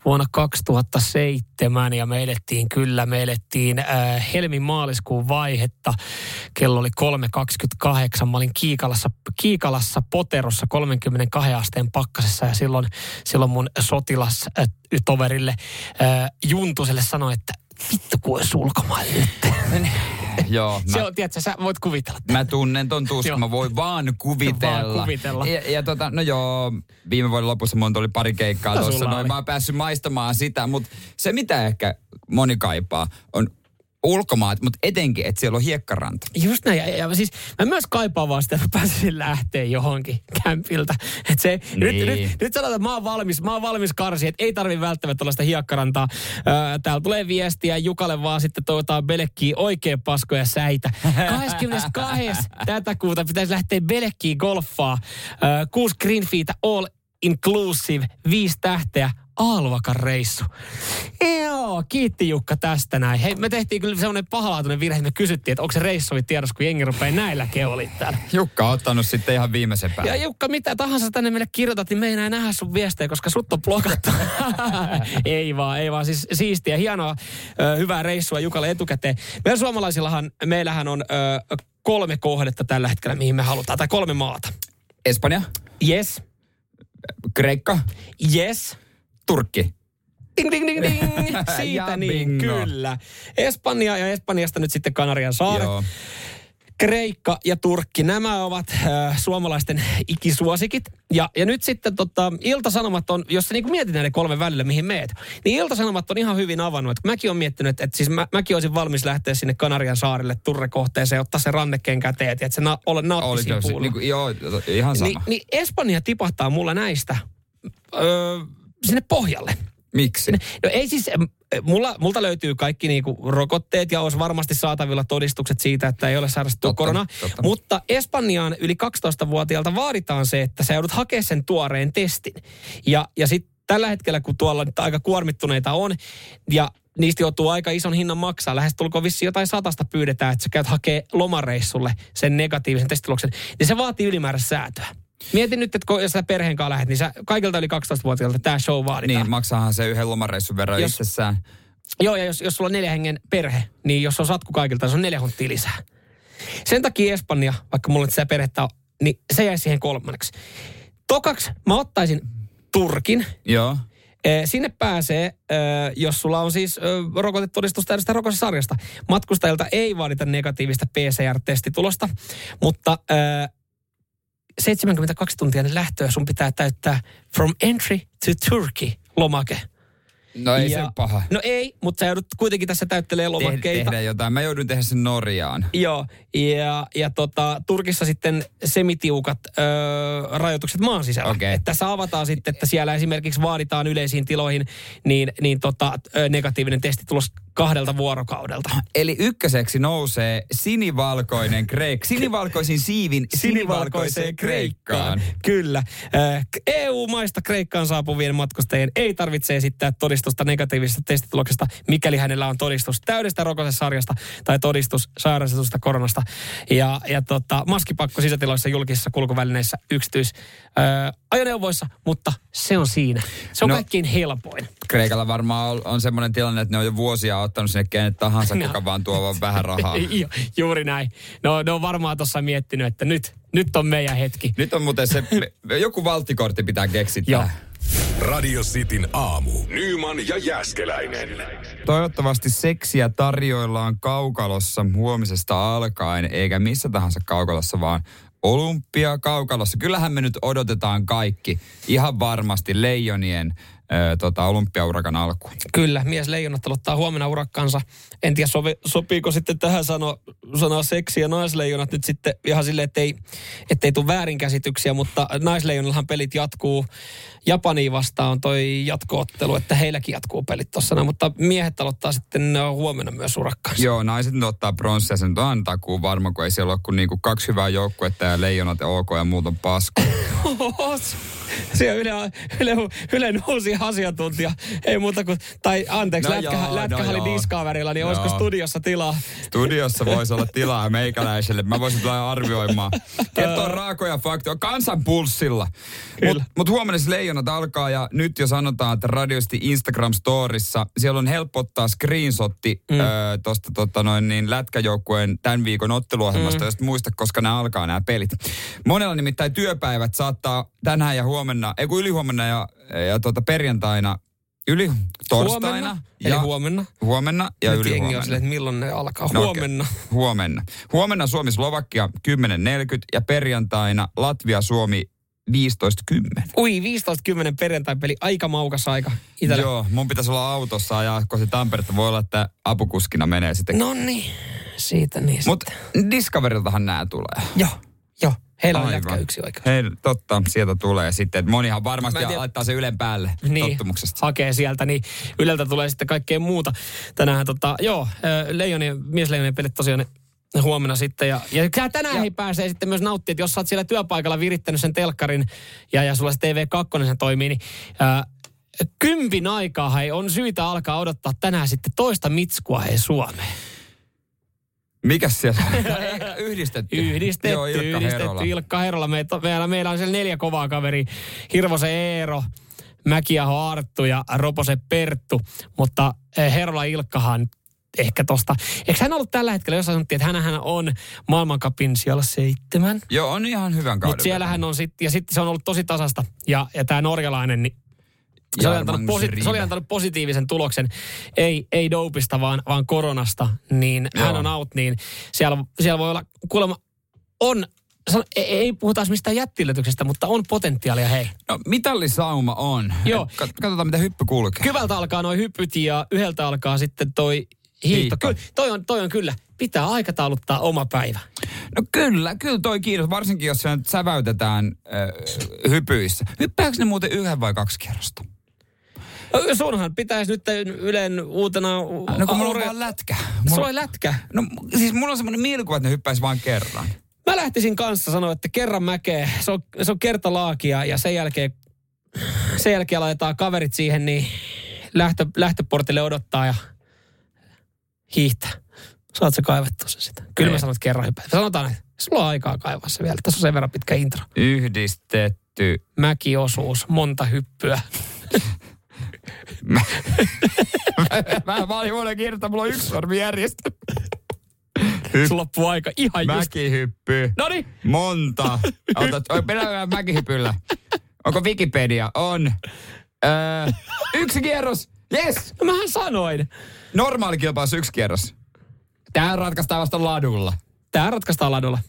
C: vuonna 2007 ja me elettiin kyllä, me elettiin äh, helmi-maaliskuun vaihetta. Kello oli 3.28. Mä olin Kiikalassa, Kiikalassa Poterossa 32 asteen pakkasessa ja silloin, silloin mun sotilas äh, toverille äh, Juntuselle sanoi, että vittu kun olisi ulkomaille nyt.
B: Joo,
C: Se
B: mä,
C: on, tiedätkö, sä voit kuvitella.
B: mä tunnen ton tuskan,
C: Joo.
B: mä voin vaan kuvitella.
C: Vaan kuvitella.
B: Ja, ja tota, no joo, viime vuoden lopussa mun oli pari keikkaa
C: No
B: tuossa, noin mä oon päässyt maistamaan sitä, mutta se mitä ehkä moni kaipaa on ulkomaat, mutta etenkin, että siellä on hiekkaranta.
C: Just näin. Ja, ja, siis mä myös kaipaan vaan sitä, että pääsisin lähteä johonkin kämpiltä. Et se, niin. nyt, nyt, nyt sanotaan, että mä oon valmis, mä oon valmis karsi, että ei tarvi välttämättä olla sitä hiekkarantaa. Öö, täällä tulee viestiä Jukalle vaan sitten toivotaan Belekkiin oikein paskoja säitä. 22. tätä kuuta pitäisi lähteä Belekkiin golfaa. Öö, kuusi greenfeetä all inclusive, viisi tähteä, Aalvakan reissu. Joo, kiitti Jukka tästä näin. Hei, me tehtiin kyllä semmoinen pahalaatuinen virhe, että me kysyttiin, että onko se reissu tiedossa, kun jengi rupeaa näillä keolit täällä.
B: Jukka on ottanut sitten ihan viimeisen
C: Ja
B: päälle.
C: Jukka, mitä tahansa tänne meille kirjoitat, niin me ei enää nähdä sun viestejä, koska sut on blokattu. ei vaan, ei vaan. Siis siistiä, hienoa, hyvää reissua Jukalle etukäteen. Meillä suomalaisillahan, meillähän on ö, kolme kohdetta tällä hetkellä, mihin me halutaan, tai kolme maata.
B: Espanja,
C: Yes,
B: Kreikka,
C: yes,
B: Turkki.
C: Ding, ding, ding, ding. Siitä niin, kyllä. Espanja ja Espanjasta nyt sitten Kanarian saaret.
B: Joo.
C: Kreikka ja Turkki, nämä ovat äh, suomalaisten ikisuosikit. Ja, ja nyt sitten tota, Ilta-Sanomat on, jos sä niin mietit näiden kolmen välillä, mihin meet, niin Ilta-Sanomat on ihan hyvin avannut. Kun mäkin olen miettinyt, että, että siis mä, mäkin olisin valmis lähteä sinne Kanarian saarille Turrekohteeseen, ottaa se rannekkeen käteen, että se na, nauttisi
B: kyllä,
C: puulla.
B: niin kuin, joo, ihan sama.
C: Niin, niin Espanja tipahtaa mulla näistä öö, sinne pohjalle.
B: Miksi?
C: No ei siis, mulla, multa löytyy kaikki niinku rokotteet ja olisi varmasti saatavilla todistukset siitä, että ei ole sairastettu korona.
B: totta.
C: Mutta Espanjaan yli 12-vuotiaalta vaaditaan se, että sä joudut hakemaan sen tuoreen testin. Ja, ja sitten tällä hetkellä, kun tuolla nyt aika kuormittuneita on, ja niistä joutuu aika ison hinnan maksaa. Lähes tulkoon vissiin jotain satasta pyydetään, että sä käyt hakee lomareissulle sen negatiivisen testituloksen. Niin se vaatii ylimääräistä säätöä. Mietin nyt, että kun- jos sä perheen kanssa lähdet, niin sä kaikilta yli 12-vuotiaalta tämä show vaaditaan.
B: Niin, maksaahan se yhden lomareissun verran
C: Jos-
B: itsessään.
C: Joo, ja jos, jos sulla on neljä hengen perhe, niin jos on satku kaikilta, se on neljä hunttia lisää. Sen takia Espanja, vaikka mulla sitä perhettä on, niin se jäi siihen kolmanneksi. Tokaksi mä ottaisin Turkin.
B: Joo.
C: Sinne pääsee, jos sulla on siis rokotetodistus täydestä rokotesarjasta. Matkustajilta ei vaadita negatiivista PCR-testitulosta, mutta 72 tuntia ennen lähtöä sun pitää täyttää From Entry to Turkey lomake.
B: No ei se ole paha.
C: No ei, mutta sä joudut kuitenkin tässä täyttelee
B: Te-
C: lomakkeita.
B: tehdä jotain. Mä joudun tehdä sen Norjaan.
C: Joo, ja, ja tota, Turkissa sitten semitiukat öö, rajoitukset maan sisällä.
B: Okei.
C: Et tässä avataan sitten, että siellä esimerkiksi vaaditaan yleisiin tiloihin niin, niin tota, ö, negatiivinen testitulos kahdelta vuorokaudelta.
B: Eli ykköseksi nousee sinivalkoinen kreik. Sinivalkoisin siivin sinivalkoiseen kreikkaan.
C: Kyllä. Ö, EU-maista Kreikkaan saapuvien matkustajien ei tarvitse esittää todistusta negatiivisesta testituloksesta, mikäli hänellä on todistus täydestä rokotesarjasta tai todistus sairastetusta koronasta. Ja, ja tota, maskipakko sisätiloissa, julkisissa kulkuvälineissä, yksityis ö, ajoneuvoissa, mutta se on siinä. Se on
B: no,
C: kaikkein helpoin.
B: Kreikalla varmaan on, on semmoinen tilanne, että ne on jo vuosia ottanut sinne kenet tahansa,
C: No.
B: kuka vaan tuo vaan vähän rahaa.
C: Ju, juuri näin. No, ne on varmaan tuossa miettinyt, että nyt, nyt on meidän hetki.
B: Nyt on muuten se, joku valttikortti pitää keksiä
C: Joo.
B: tähän.
A: Radio Cityn aamu. Nyman ja Jäskeläinen.
B: Toivottavasti seksiä tarjoillaan kaukalossa huomisesta alkaen, eikä missä tahansa kaukalossa, vaan olympia kaukalossa. Kyllähän me nyt odotetaan kaikki ihan varmasti leijonien tota, olympiaurakan alkua.
C: Kyllä, mies leijonat aloittaa huomenna urakkansa. En tiedä, sovi, sopiiko sitten tähän sano, sanoa seksi ja naisleijonat nyt sitten ihan silleen, ettei, ettei tule väärinkäsityksiä, mutta naisleijonillahan pelit jatkuu. Japaniin vastaan on toi jatkoottelu, että heilläkin jatkuu pelit tuossa, mutta miehet aloittaa sitten huomenna myös urakkansa.
B: Joo, naiset nyt ottaa pronssia, sen on takuu varma, kun ei siellä ole kuin niinku kaksi hyvää joukkuetta ja leijonat ja OK ja muut on pasko.
C: Siellä Yle, Yle, Ylen uusi asiantuntija. Ei muuta kuin, tai anteeksi,
B: No
C: lätkä,
B: joo,
C: lätkähalli
B: no joo.
C: Discoverilla, niin olisiko
B: Joo.
C: studiossa tilaa?
B: Studiossa voisi olla tilaa meikäläiselle. Mä voisin tulla arvioimaan. Kertoo raakoja faktoja. Kansan pulssilla. Mutta mut huomenna siis leijonat alkaa ja nyt jo sanotaan, että radiosti Instagram-storissa siellä on helppo ottaa screenshotti mm. öö, tuosta tota noin niin lätkäjoukkueen tämän viikon otteluohjelmasta, mm. jos muista, koska nämä alkaa nämä pelit. Monella nimittäin työpäivät saattaa tänään ja huomenna, ei kun ylihuomenna ja, ja tota perjantaina, yli torstaina.
C: Huomenna,
B: ja
C: huomenna.
B: Huomenna ja
C: Nyt jengi on
B: ylihuomenna.
C: silleen, että milloin ne alkaa.
B: No,
C: Huomenna.
B: okei. Huomenna. Huomenna Suomi-Slovakia 10.40 ja perjantaina Latvia-Suomi 15.10.
C: Ui, 15.10 perjantai-peli, aika maukas aika. Itellä.
B: Joo, mun pitäisi olla autossa ja kohti Tamperetta voi olla, että apukuskina menee sitten.
C: No niin, siitä niin
B: Mutta Discoveriltahan nämä tulee.
C: Joo. Heillä on
B: Aivan.
C: jätkä yksi oikeus.
B: Hei, totta, sieltä tulee sitten. Monihan varmasti
C: tiedä-
B: laittaa se Ylen päälle
C: Niin,
B: tottumuksesta.
C: hakee sieltä, niin Yleltä tulee sitten kaikkea muuta. Tänään tota, joo, leijonien, miesleijonien pelit tosiaan huomenna sitten. Ja, ja tänään
B: Ja-
C: he pääsee sitten myös nauttimaan, että jos sä oot siellä työpaikalla virittänyt sen telkkarin ja, ja sulla se TV2 sen toimii, niin ää, kympin aikaa hei, on syytä alkaa odottaa tänään sitten toista mitskua hei Suomeen.
B: Mikäs siellä? Yhdistetty.
C: Yhdistetty,
B: Joo, Ilkka
C: yhdistetty.
B: Herola.
C: Ilkka Herola. Meitä, meillä, meillä on siellä neljä kovaa kaveri. Hirvosen Eero, Mäkiaho Arttu ja Roposen Perttu. Mutta eh, Herola Ilkkahan ehkä tosta. Eikö hän ollut tällä hetkellä, jos sanottiin, että hänhän on maailmankapin siellä seitsemän.
B: Joo, on ihan hyvän kauden.
C: Mutta siellä hän on sitten, ja sitten se on ollut tosi tasasta. Ja, ja tämä norjalainen, niin se oli, antanut posi- se oli antanut positiivisen tuloksen, ei, ei dopista, vaan, vaan koronasta, niin
B: Joo.
C: hän on out, niin siellä, siellä voi olla, kuulemma on, sano- ei, ei puhuta mistään jättiletyksestä, mutta on potentiaalia, hei.
B: No, mitallisauma on.
C: Joo.
B: Katsotaan, miten hyppy kulkee.
C: Kyvältä alkaa noin hyppyt ja yhdeltä alkaa sitten toi hiihto. Kyllä, toi on, toi on kyllä, pitää aikatauluttaa oma päivä.
B: No kyllä, kyllä toi kiitos. Varsinkin, jos se nyt säväytetään äh, hypyissä. Hyppääkö ne muuten yhden vai kaksi kierrosta?
C: Sunhan pitäisi nyt Ylen uutena...
B: No kun mulla on vaan lätkä.
C: Sulla
B: Mulla,
C: on lätkä.
B: no siis mulla on semmoinen mielikuva, että ne hyppäisi vain kerran.
C: Mä lähtisin kanssa sanoa, että kerran mäkeä, se on, se on kertalaakia ja sen jälkeen, sen jälkeen laitetaan kaverit siihen, niin lähtö, lähtöportille odottaa ja hiihtää. Saat sä kaivettua se sitä. Kyllä mä
B: Ei.
C: sanon, että kerran hyppää. Sanotaan, että sulla on aikaa kaivaa se vielä. Tässä on sen verran pitkä intro.
B: Yhdistetty.
C: Mäkiosuus, monta hyppyä.
B: Mä valin vuoden kirjoittaa, mulla on yksi sormi järjestelmä.
C: Sulla loppuu aika ihan just.
B: Mäkihyppy.
C: Noniin.
B: Monta. Otat, mennään mäkihypyllä. Onko Wikipedia? On. Öö, yksi kierros. Yes.
C: No mähän sanoin.
B: Normaali kilpailussa yksi kierros. Tää ratkaistaan vasta ladulla.
C: Tää ratkaistaan ladulla.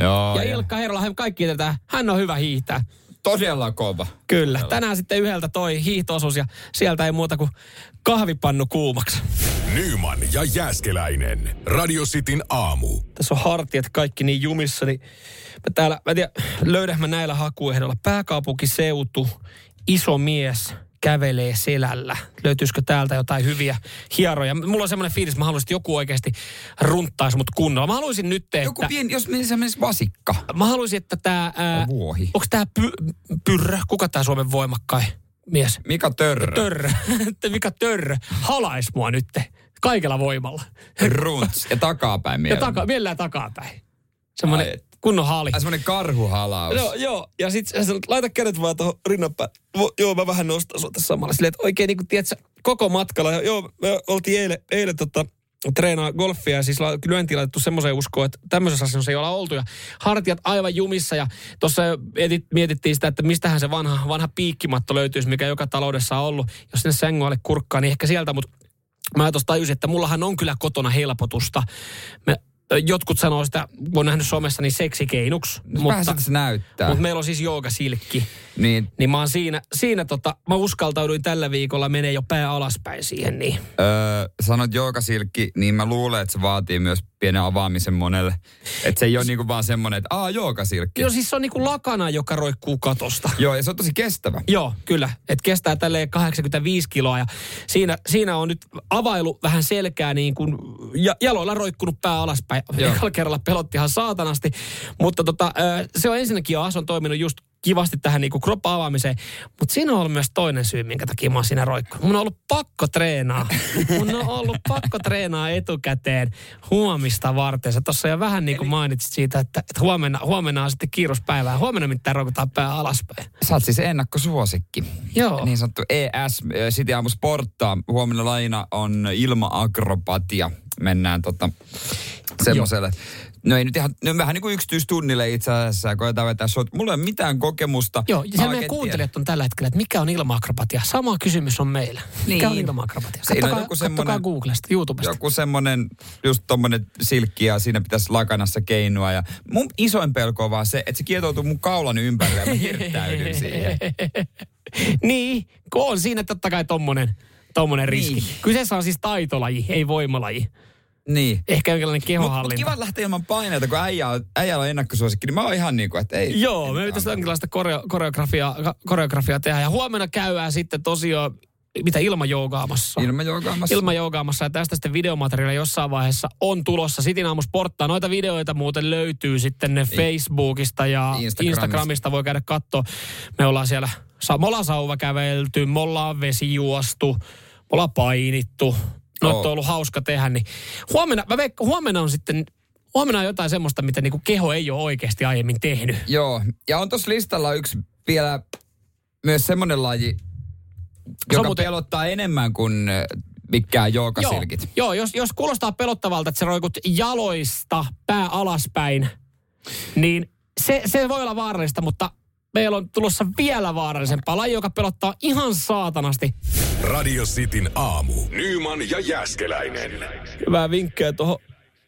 B: Joo.
C: Ja Ilkka Herola, he kaikki tietää, hän on hyvä hiihtää.
B: Todella kova.
C: Kyllä. Tänään sitten yhdeltä toi hiihtoosuus ja sieltä ei muuta kuin kahvipannu kuumaksi.
A: Nyman ja Jääskeläinen. Radio Cityn aamu.
C: Tässä on hartiat kaikki niin jumissa, niin mä täällä, mä en tiedä, löydän mä näillä hakuehdolla. Pääkaupunkiseutu, iso mies, kävelee selällä. Löytyisikö täältä jotain hyviä hieroja? Mulla on semmoinen fiilis, että mä haluaisin, että joku oikeasti runttaisi mut kunnolla. Mä haluaisin nyt, että...
B: Joku pieni, jos menisi menisi vasikka.
C: Mä haluaisin, että tää... Ää,
B: Vuohi.
C: Onko tää py, Pyrrö? Kuka tää Suomen voimakkain mies?
B: Mika Törrö.
C: Törrö. Mikä Törrö? Halais mua nyt kaikella voimalla.
B: Runts. Ja takapäin
C: Ja
B: mielellä.
C: taka, mielellään takapäin. Semmoinen kunnon haali.
B: Ai semmonen karhuhalaus.
C: Joo, joo. Ja sit sä sanot, laita kädet vaan tuohon rinnan päälle. Joo, mä vähän nostan sua tässä samalla. Silleen, että oikein niin kuin, tiedätkö, koko matkalla. Ja Joo, me oltiin eilen, eilen tota, treenaa golfia ja siis la- lyöntiin laitettu semmoiseen uskoon, että tämmöisessä asiassa ei olla oltu. Ja hartiat aivan jumissa ja tuossa mietit, mietittiin sitä, että mistähän se vanha, vanha piikkimatto löytyisi, mikä joka taloudessa on ollut. Jos sinne sängyn alle kurkkaa, niin ehkä sieltä, mutta mä tuossa tajusin, että mullahan on kyllä kotona helpotusta. Me, jotkut sanoo sitä, kun on nähnyt somessa, niin seksikeinuksi.
B: Vähän siltä se näyttää.
C: Mutta meillä on siis joogasilkki.
B: Niin,
C: Niin mä oon siinä, siinä tota, mä uskaltauduin tällä viikolla menee jo pää alaspäin siihen, niin
B: öö, sanot joogasilkki, niin mä luulen, että se vaatii myös pienen avaamisen monelle. Että se ei ole niinku vaan semmonen, että aa joogasilkki.
C: Joo, siis se on niinku lakana, joka roikkuu katosta.
B: Joo, ja se on tosi kestävä.
C: Joo, kyllä. Että kestää tälleen 85 kiloa ja siinä, siinä on nyt availu vähän selkää niin kuin ja, jaloilla roikkunut pää alaspäin. Ekalla kerralla pelotti ihan saatanasti. Mutta tota, se on ensinnäkin jo As on toiminut just kivasti tähän niin kroppa avaamiseen. Mutta siinä on ollut myös toinen syy, minkä takia mä oon siinä roikkunut. Mun on ollut pakko treenaa. Mun on ollut pakko treenaa etukäteen huomista varten. Sä tuossa jo vähän niin kuin mainitsit siitä, että, että huomenna, huomenna on sitten kiiruspäivää. Huomenna mitään roikutaan pää alaspäin.
B: Sä oot siis ennakkosuosikki.
C: Joo.
B: Niin sanottu ES, City Aamu Sporttaa. Huomenna laina on ilma-akrobatia. Mennään tota semmoiselle. No ei nyt ihan, no vähän niin kuin yksityistunnille itse asiassa, koetaan vetää shot. Mulla ei ole mitään kokemusta.
C: Joo, ja se meidän kuuntelijat on tällä hetkellä, että mikä on ilmaakrobatia. Sama kysymys on meillä. Mikä
B: Niin.
C: on ilmaakrobatia?
B: On
C: Kattokaa,
B: joku
C: kattokaa Googlesta, YouTubesta.
B: Joku semmonen, just tommonen silkki ja siinä pitäisi lakanassa keinua. Ja mun isoin pelko on vaan se, että se kietoutuu mun kaulan ympärille ja mä hirttäydyn siihen.
C: niin, kun on siinä totta kai tommonen, tommonen riski.
B: Niin.
C: Kyseessä on siis taitolaji, ei voimalaji.
B: Niin.
C: Ehkä jonkinlainen
B: Mutta
C: kehohallinta.
B: kiva lähteä ilman paineita, kun äijä äijällä on ennakkosuosikki, niin mä oon ihan niin kuin, että ei.
C: Joo, me pitäisi jonkinlaista koreo, koreografiaa, koreografiaa tehdä. Ja huomenna käydään sitten tosiaan, mitä ilmajoogaamassa.
B: Ilman joogaamassa.
C: ja tästä sitten videomateriaalia jossain vaiheessa on tulossa. Sitin aamu sporttaa. Noita videoita muuten löytyy sitten ne Facebookista ja
B: Instagramista.
C: Instagramista. voi käydä katsoa. Me ollaan siellä, sa- me ollaan sauva kävelty, me ollaan vesijuostu, ollaan painittu.
B: Oo.
C: on ollut hauska tehdä. Niin huomenna, mä veikkaan, huomenna on sitten Huomenna on jotain semmoista, mitä niinku keho ei ole oikeasti aiemmin tehnyt.
B: Joo, ja on tuossa listalla yksi vielä myös semmoinen laji, joka
C: muuten-
B: pelottaa enemmän kuin mikään joogasilkit.
C: Joo, joo jos, jos kuulostaa pelottavalta, että sä roikut jaloista pää alaspäin, niin se, se voi olla vaarallista, mutta meillä on tulossa vielä vaarallisempaa laji, joka pelottaa ihan saatanasti.
A: Radio Cityn aamu. Nyman ja Jääskeläinen.
C: Hyvää vinkkejä tuohon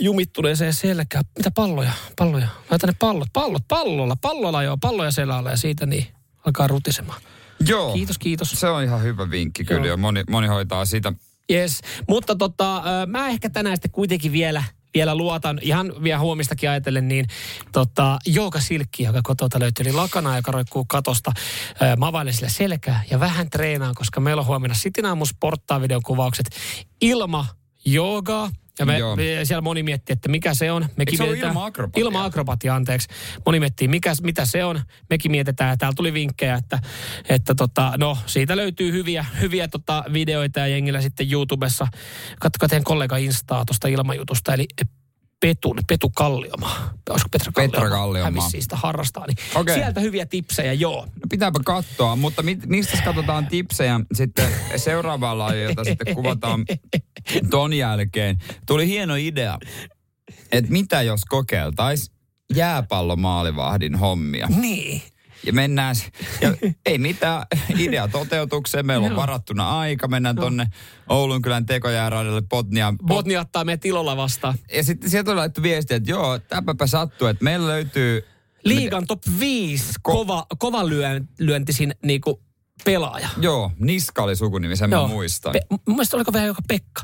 C: jumittuneeseen selkään. Mitä palloja? Palloja. Laita ne pallot. Pallot pallolla. Pallolla joo. Palloja selällä ja siitä niin alkaa rutisemaan.
B: Joo.
C: Kiitos, kiitos.
B: Se on ihan hyvä vinkki kyllä,
C: Joo.
B: ja moni, moni hoitaa sitä.
C: Yes. Mutta tota, mä ehkä tänään sitten kuitenkin vielä vielä luotan, ihan vielä huomistakin ajatellen, niin tota, silkki, joka kotota löytyy, eli lakana, joka roikkuu katosta. Mä availen sillä selkää ja vähän treenaan, koska meillä on huomenna Sitin aamu sporttaa videokuvaukset ilma joogaa. Ja me,
B: Joo.
C: me, siellä moni miettii, että mikä se on. Mekin
B: se
C: mietitään-
B: ilma-akrobatia?
C: Ilma-akrobatia, anteeksi. Moni miettii, mikä, mitä se on. Mekin mietitään, täällä tuli vinkkejä, että, että tota, no, siitä löytyy hyviä, hyviä tota, videoita ja jengillä sitten YouTubessa. Katsokaa teidän kollega Instaa tuosta ilmajutusta, eli Petun, Petu Kalliomaa. Olisiko Petra Kalliomaa?
B: Petra Kalliomaa.
C: Sitä harrastaa. Niin
B: Okei.
C: Sieltä hyviä tipsejä, joo.
B: No pitääpä katsoa, mutta mit, mistä katsotaan tipsejä sitten seuraavaan lajiin, jota sitten kuvataan ton jälkeen. Tuli hieno idea, että mitä jos kokeiltais jääpallomaalivahdin hommia.
C: Niin.
B: Ja mennään, ja ei mitään idea toteutukseen, meillä on
C: Joo.
B: varattuna aika, mennään tonne Oulunkylän tekojääraadalle Botniaan.
C: Botnia ottaa meidät ilolla vastaan.
B: Ja sitten sieltä on laittu viestiä, että joo, tämäpä sattuu, että meillä löytyy
C: liigan top 5 kova, kova lyön, lyöntisin niinku pelaaja.
B: Joo, Niska oli sukunimi, sen mä muistan.
C: Pe- mun mielestä oliko vähän joka Pekka.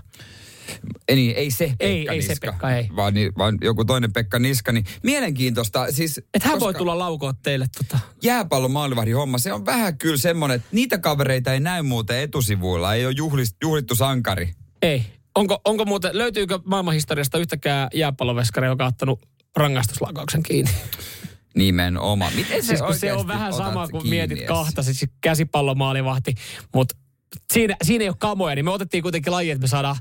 B: Ei, niin, ei se Pekka
C: Ei, ei
B: Niska,
C: se Pekka, ei.
B: Vaan, ni- vaan joku toinen Pekka Niska. Niin mielenkiintoista. Siis,
C: Että hän voi tulla laukoa teille tota.
B: Jääpallon maalivahdin homma, se on vähän kyllä semmoinen, että niitä kavereita ei näy muuten etusivuilla. Ei ole juhlist, juhlittu sankari.
C: Ei. Onko, onko muuten, löytyykö maailmanhistoriasta yhtäkään jääpalloveskari, joka on ottanut rangaistuslaukauksen kiinni?
B: Nimenomaan. Miten se,
C: Siis kun se on vähän sama, kun
B: kiinni
C: mietit kahta, siis käsipallomaalivahti, mutta siinä, siinä ei ole kamoja, niin me otettiin kuitenkin laji, että me saadaan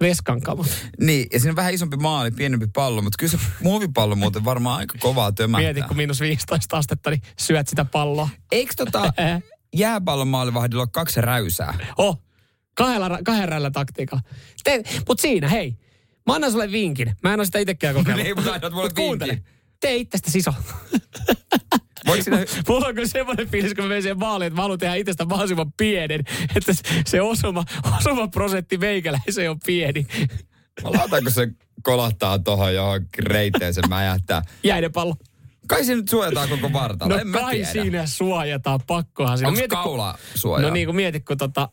C: veskan kamot.
B: Niin, ja siinä on vähän isompi maali, pienempi pallo, mutta kyllä se muovipallo muuten varmaan aika kovaa tömähtää.
C: Mieti, kun miinus 15 astetta, niin syöt sitä palloa.
B: Eikö tota jääpallon maalivahdilla ole kaksi räysää?
C: Oh, kahdella, kahden rällä taktiikalla. Mutta siinä, hei, mä annan sulle vinkin. Mä en ole sitä itsekään kokeillut.
B: Niin, mutta annat mulle
C: Mut kuuntele, tee itsestä siso.
B: Siinä...
C: Mulla on kyllä semmoinen fiilis, kun mä menen siihen maaliin, että mä haluan tehdä itsestä mahdollisimman pienen, että se osuma, osuma prosentti meikäläisen on pieni.
B: Lautaanko se kolahtaa tuohon johonkin reiteeseen mäjähtää?
C: Jäinen pallo.
B: Kai se nyt suojataan koko vartalo,
C: No
B: en mä
C: kai
B: tiedä.
C: siinä suojataan, pakkohan siinä.
B: Onko
C: Mieti, kun-
B: kaula suojaa?
C: No niin kuin mietit, kun tota,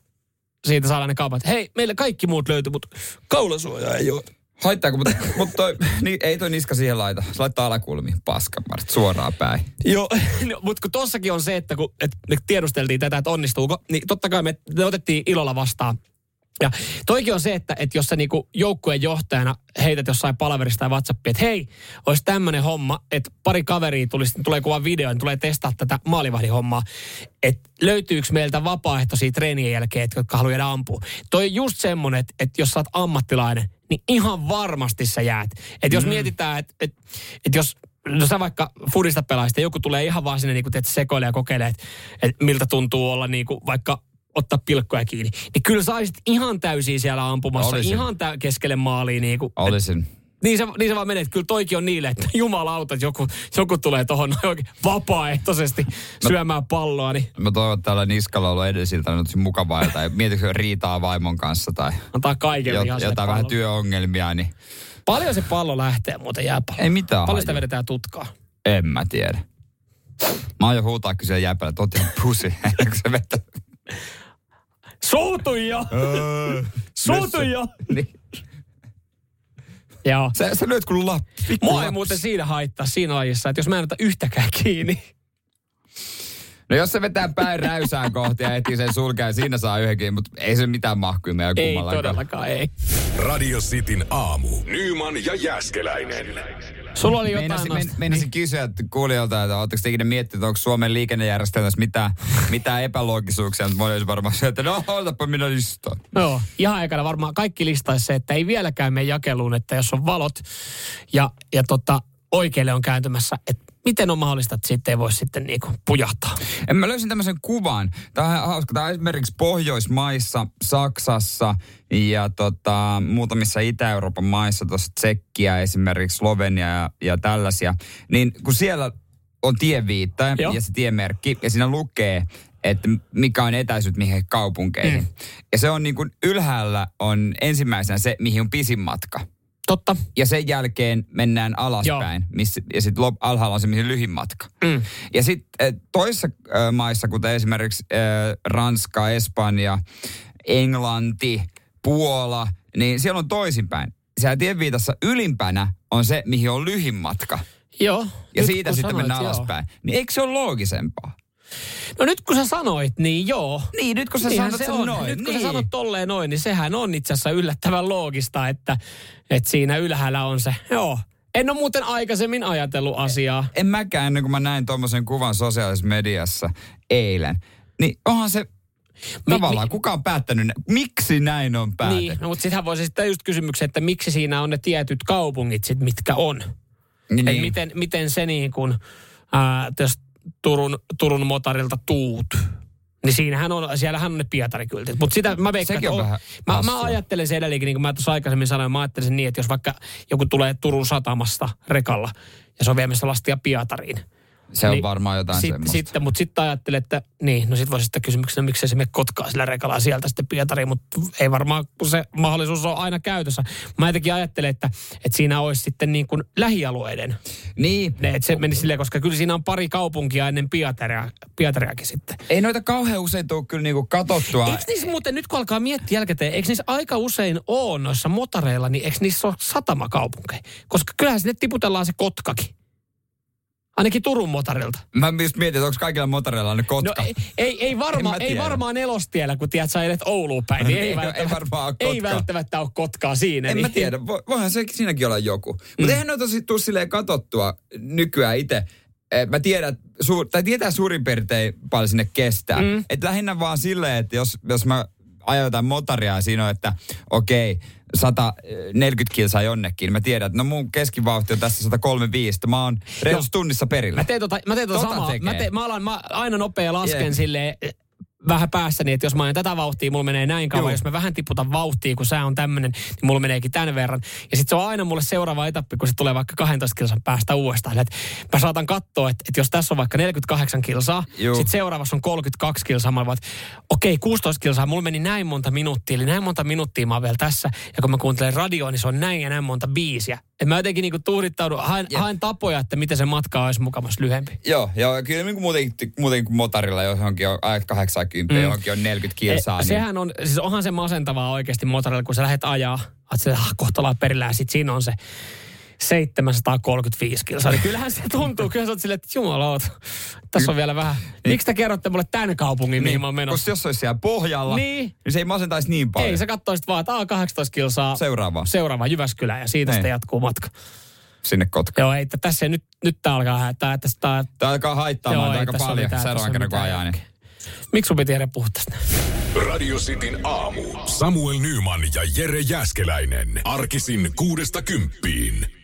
C: siitä saadaan ne kaupat. Hei, meillä kaikki muut löytyy, mutta kaulasuoja ei ole.
B: Haittaako, mutta, mutta toi, niin, ei toi niska siihen laita. Se laittaa alakulmiin paskanmarit suoraan päin.
C: Joo, no, mutta kun tossakin on se, että kun et, me tiedusteltiin tätä, että onnistuuko, niin totta kai me, me otettiin ilolla vastaan. Ja toikin on se, että, että jos sä niinku joukkueen johtajana heität jossain palaverista tai WhatsAppia, että hei, olisi tämmöinen homma, että pari kaveria tulisi, tulee kuva video, niin tulee testaa tätä maalivahdin hommaa, että löytyykö meiltä vapaaehtoisia treenien jälkeen, jotka haluaa ampua. Toi on just semmoinen, että, että jos sä oot ammattilainen, niin ihan varmasti sä jäät. Että jos mm. mietitään, että, että, että jos No sä vaikka fudista pelaisit ja joku tulee ihan vaan sinne niin kuin sekoilee ja kokeilee, että, että miltä tuntuu olla niin kuin vaikka ottaa pilkkoja kiinni. Niin kyllä saisit ihan täysin siellä ampumassa,
B: Olisin.
C: ihan tä- keskelle maaliin. Niin, kuin,
B: Olisin.
C: Niin, se, niin se vaan menee, että kyllä toikin on niille, että jumalauta, että joku, joku tulee tuohon vapaaehtoisesti syömään palloa. Niin
B: Mä toivon, että tällä niskalla on ollut edellisiltä nyt mukavaa tai mietitkö riitaa vaimon kanssa tai
C: antaa kaiken
B: jot, jotain vähän
C: pallolle.
B: työongelmia, niin
C: Paljon se pallo lähtee muuten jääpallo.
B: ei mitään
C: Paljon sitä vedetään tutkaa.
B: En mä tiedä. Mä oon jo huutaa kysyä jääpäällä, että oot pusi, ennen se vetää.
C: Suutu jo! Suutu jo!
B: Niin.
C: Joo.
B: Sä, sä lyöt kuin lappi.
C: Mua ei muuten siinä haittaa siinä lajissa, että jos mä en ota yhtäkään kiinni.
B: No jos se vetää päin räysään kohti ja heti sen sulkee, siinä saa yhdenkin, mutta ei se mitään mahkuja meidän
C: Ei
B: kummallakaan.
C: todellakaan, ei.
A: Radio Cityn aamu. Nyman ja Jäskeläinen.
C: Sulla oli jotain
B: Meinasin,
C: noista-
B: men, meinasin kysyä että kuulijoilta, että oletteko te ikinä miettinyt, että onko Suomen liikennejärjestelmässä mitään, mitään epäloogisuuksia, mutta moni olisi varmaan se, että no, otapa minä listaan.
C: Joo, ihan ekana varmaan kaikki listaisi se, että ei vieläkään mene jakeluun, että jos on valot ja, ja tota, oikealle on kääntymässä, että miten on mahdollista, että sitten ei voi sitten niinku pujahtaa.
B: En mä löysin tämmöisen kuvan. Tämä on hauska. Tämä on esimerkiksi Pohjoismaissa, Saksassa ja tota, muutamissa Itä-Euroopan maissa, tuossa Tsekkiä esimerkiksi, Slovenia ja, ja tällaisia. Niin kun siellä on tieviitta
C: Joo.
B: ja se tiemerkki ja siinä lukee, että mikä on etäisyyt mihin kaupunkeihin.
C: Mm.
B: Ja se on niin kuin ylhäällä on ensimmäisenä se, mihin on pisin matka.
C: Totta.
B: Ja sen jälkeen mennään alaspäin, missä, ja sitten alhaalla on se, lyhin matka.
C: Mm.
B: Ja sitten toissa äh, maissa, kuten esimerkiksi äh, Ranska, Espanja, Englanti, Puola, niin siellä on toisinpäin. Siellä tienviitassa ylimpänä on se, mihin on lyhin matka.
C: Joo.
B: Ja siitä sitten
C: sanoit,
B: mennään
C: joo.
B: alaspäin. Niin eikö se ole loogisempaa?
C: No nyt kun sä sanoit, niin joo.
B: Niin, nyt kun sä
C: Niinhän
B: sanot
C: se on.
B: noin.
C: Nyt kun
B: niin.
C: sä sanot tolleen noin, niin sehän on itse asiassa yllättävän loogista, että, että siinä ylhäällä on se. Joo. En ole muuten aikaisemmin ajatellut asiaa.
B: En mäkään ennen kuin mä näin tuommoisen kuvan sosiaalisessa mediassa eilen. Niin onhan se tavallaan,
C: mi-
B: kuka on päättänyt, miksi näin on päätetty?
C: Niin, no, mutta sittenhän voisi sitten just kysymyksen, että miksi siinä on ne tietyt kaupungit sit, mitkä on.
B: Niin,
C: Et miten, miten se niin kuin, jos Turun, Turun motarilta tuut, niin siinähän on, siellähän on ne Pietarikyltit. Mutta sitä mä veikkaan,
B: Sekin
C: että
B: on
C: on-
B: vähän
C: mä,
B: hassua.
C: mä ajattelen se edelleenkin, niin kuin mä tuossa aikaisemmin sanoin, mä ajattelen sen niin, että jos vaikka joku tulee Turun satamasta rekalla ja se on viemässä lastia Pietariin,
B: Se on varmaan jotain
C: sit,
B: semmoista.
C: Sitten, mutta sitten ajattelin, että niin, no sitten voisi sitä kysymyksenä, miksei se mene Kotkaa sillä rekalla sieltä sitten Pietariin, mutta ei varmaan, kun se mahdollisuus on aina käytössä. Mä jotenkin ajattelen, että, että siinä olisi sitten niin kuin lähialueiden.
B: Niin.
C: Ne, että se meni silleen, koska kyllä siinä on pari kaupunkia ennen Pietaria, Pietariakin sitten.
B: Ei noita kauhean usein tule kyllä niinku katottua.
C: Eikö niissä muuten, nyt kun alkaa miettiä jälkikäteen, eikö niissä aika usein ole noissa motareilla, niin eikö niissä ole satamakaupunkeja? Koska kyllähän sinne tiputellaan se Kotkakin. Ainakin Turun motarilta.
B: Mä just mietin, että onko kaikilla motoreilla ne
C: No
B: kotka.
C: ei, ei, ei,
B: En
C: varma, ei varmaan nelostiellä, kun tiedät, sä edet Ouluun päin, niin ei,
B: Ei- ei
C: välttämättä,
B: varmaan ole
C: ei
B: Kotkaa.
C: välttämättä ole Kotkaa siinä.
B: en
C: niin.
B: mä tiedä, Vo- voihan se siinäkin olla joku. Mutta
C: Mm.
B: eihän noita tuu silleen katottua nykyään itse. Eh, Mä tiedän, suur, tai tietää suurin piirtein paljon sinne kestää.
C: Mm.
B: Et lähinnä vaan silleen, että jos, jos mä ajan jotain motaria ja siinä on, että okei, 140 kilsaa jonnekin, mä tiedän, että no mun keskivauhti on tässä 135, että mä oon reilussa tunnissa perillä.
C: Mä teen tota, mä teen tota,
B: Tota
C: samaa.
B: tekee.
C: Mä, teen, mä, alan, mä aina nopea lasken
B: Jep.
C: silleen vähän päässäni, niin että jos mä ajan tätä vauhtia, mulla menee näin kauan.
B: Joo.
C: Jos mä vähän tiputan vauhtia, kun sää on tämmöinen, niin mulla meneekin tämän verran. Ja sitten se on aina mulle seuraava etappi, kun se tulee vaikka 12 kilsan päästä uudestaan. Et mä saatan katsoa, että et jos tässä on vaikka 48 kilsaa, sitten seuraavassa on 32 kilsaa. Mä okei, okay, 16 kilsaa, mulla meni näin monta minuuttia, eli näin monta minuuttia mä oon vielä tässä. Ja kun mä kuuntelen radioa, niin se on näin ja näin monta biisiä. Et mä jotenkin niinku tuurittaudun, haen,
B: yeah.
C: haen tapoja, että miten se matka olisi mukavasti lyhempi.
B: Joo, joo kyllä niin kuin muuten, muuten kuin motorilla, jos onkin on 8 kymmentä mm. johonkin on 40 kilsaa.
C: E,
B: niin...
C: Sehän on, siis onhan se masentavaa oikeasti motorilla, kun sä lähdet ajaa, että sä ah, kohta perillä ja sit siinä on se 735 kilsaa. Niin kyllähän se tuntuu. Kyllä sä oot silleen, että jumala oot, tässä on vielä vähän. Niin. Miksi te kerrotte mulle tämän kaupungin, niin, mihin mä oon menossa?
B: Koska jos se olisi siellä pohjalla,
C: niin,
B: niin se ei masentaisi niin paljon.
C: Ei, sä katsoisit vaan, että 18 kilsaa.
B: Seuraava.
C: Seuraava Jyväskylä ja siitä sitten jatkuu matka.
B: Sinne Kotkaan.
C: Joo, ei, että tässä ei nyt, nyt tää alkaa, tää, tässä, tää,
B: tää alkaa haittaa
C: joo, ei,
B: aika paljon seuraavan kerran kun ajaa. Niin.
C: Miksi sun piti puhua tästä?
A: Radio Cityn aamu. Samuel Nyman ja Jere Jäskeläinen. Arkisin kuudesta kymppiin.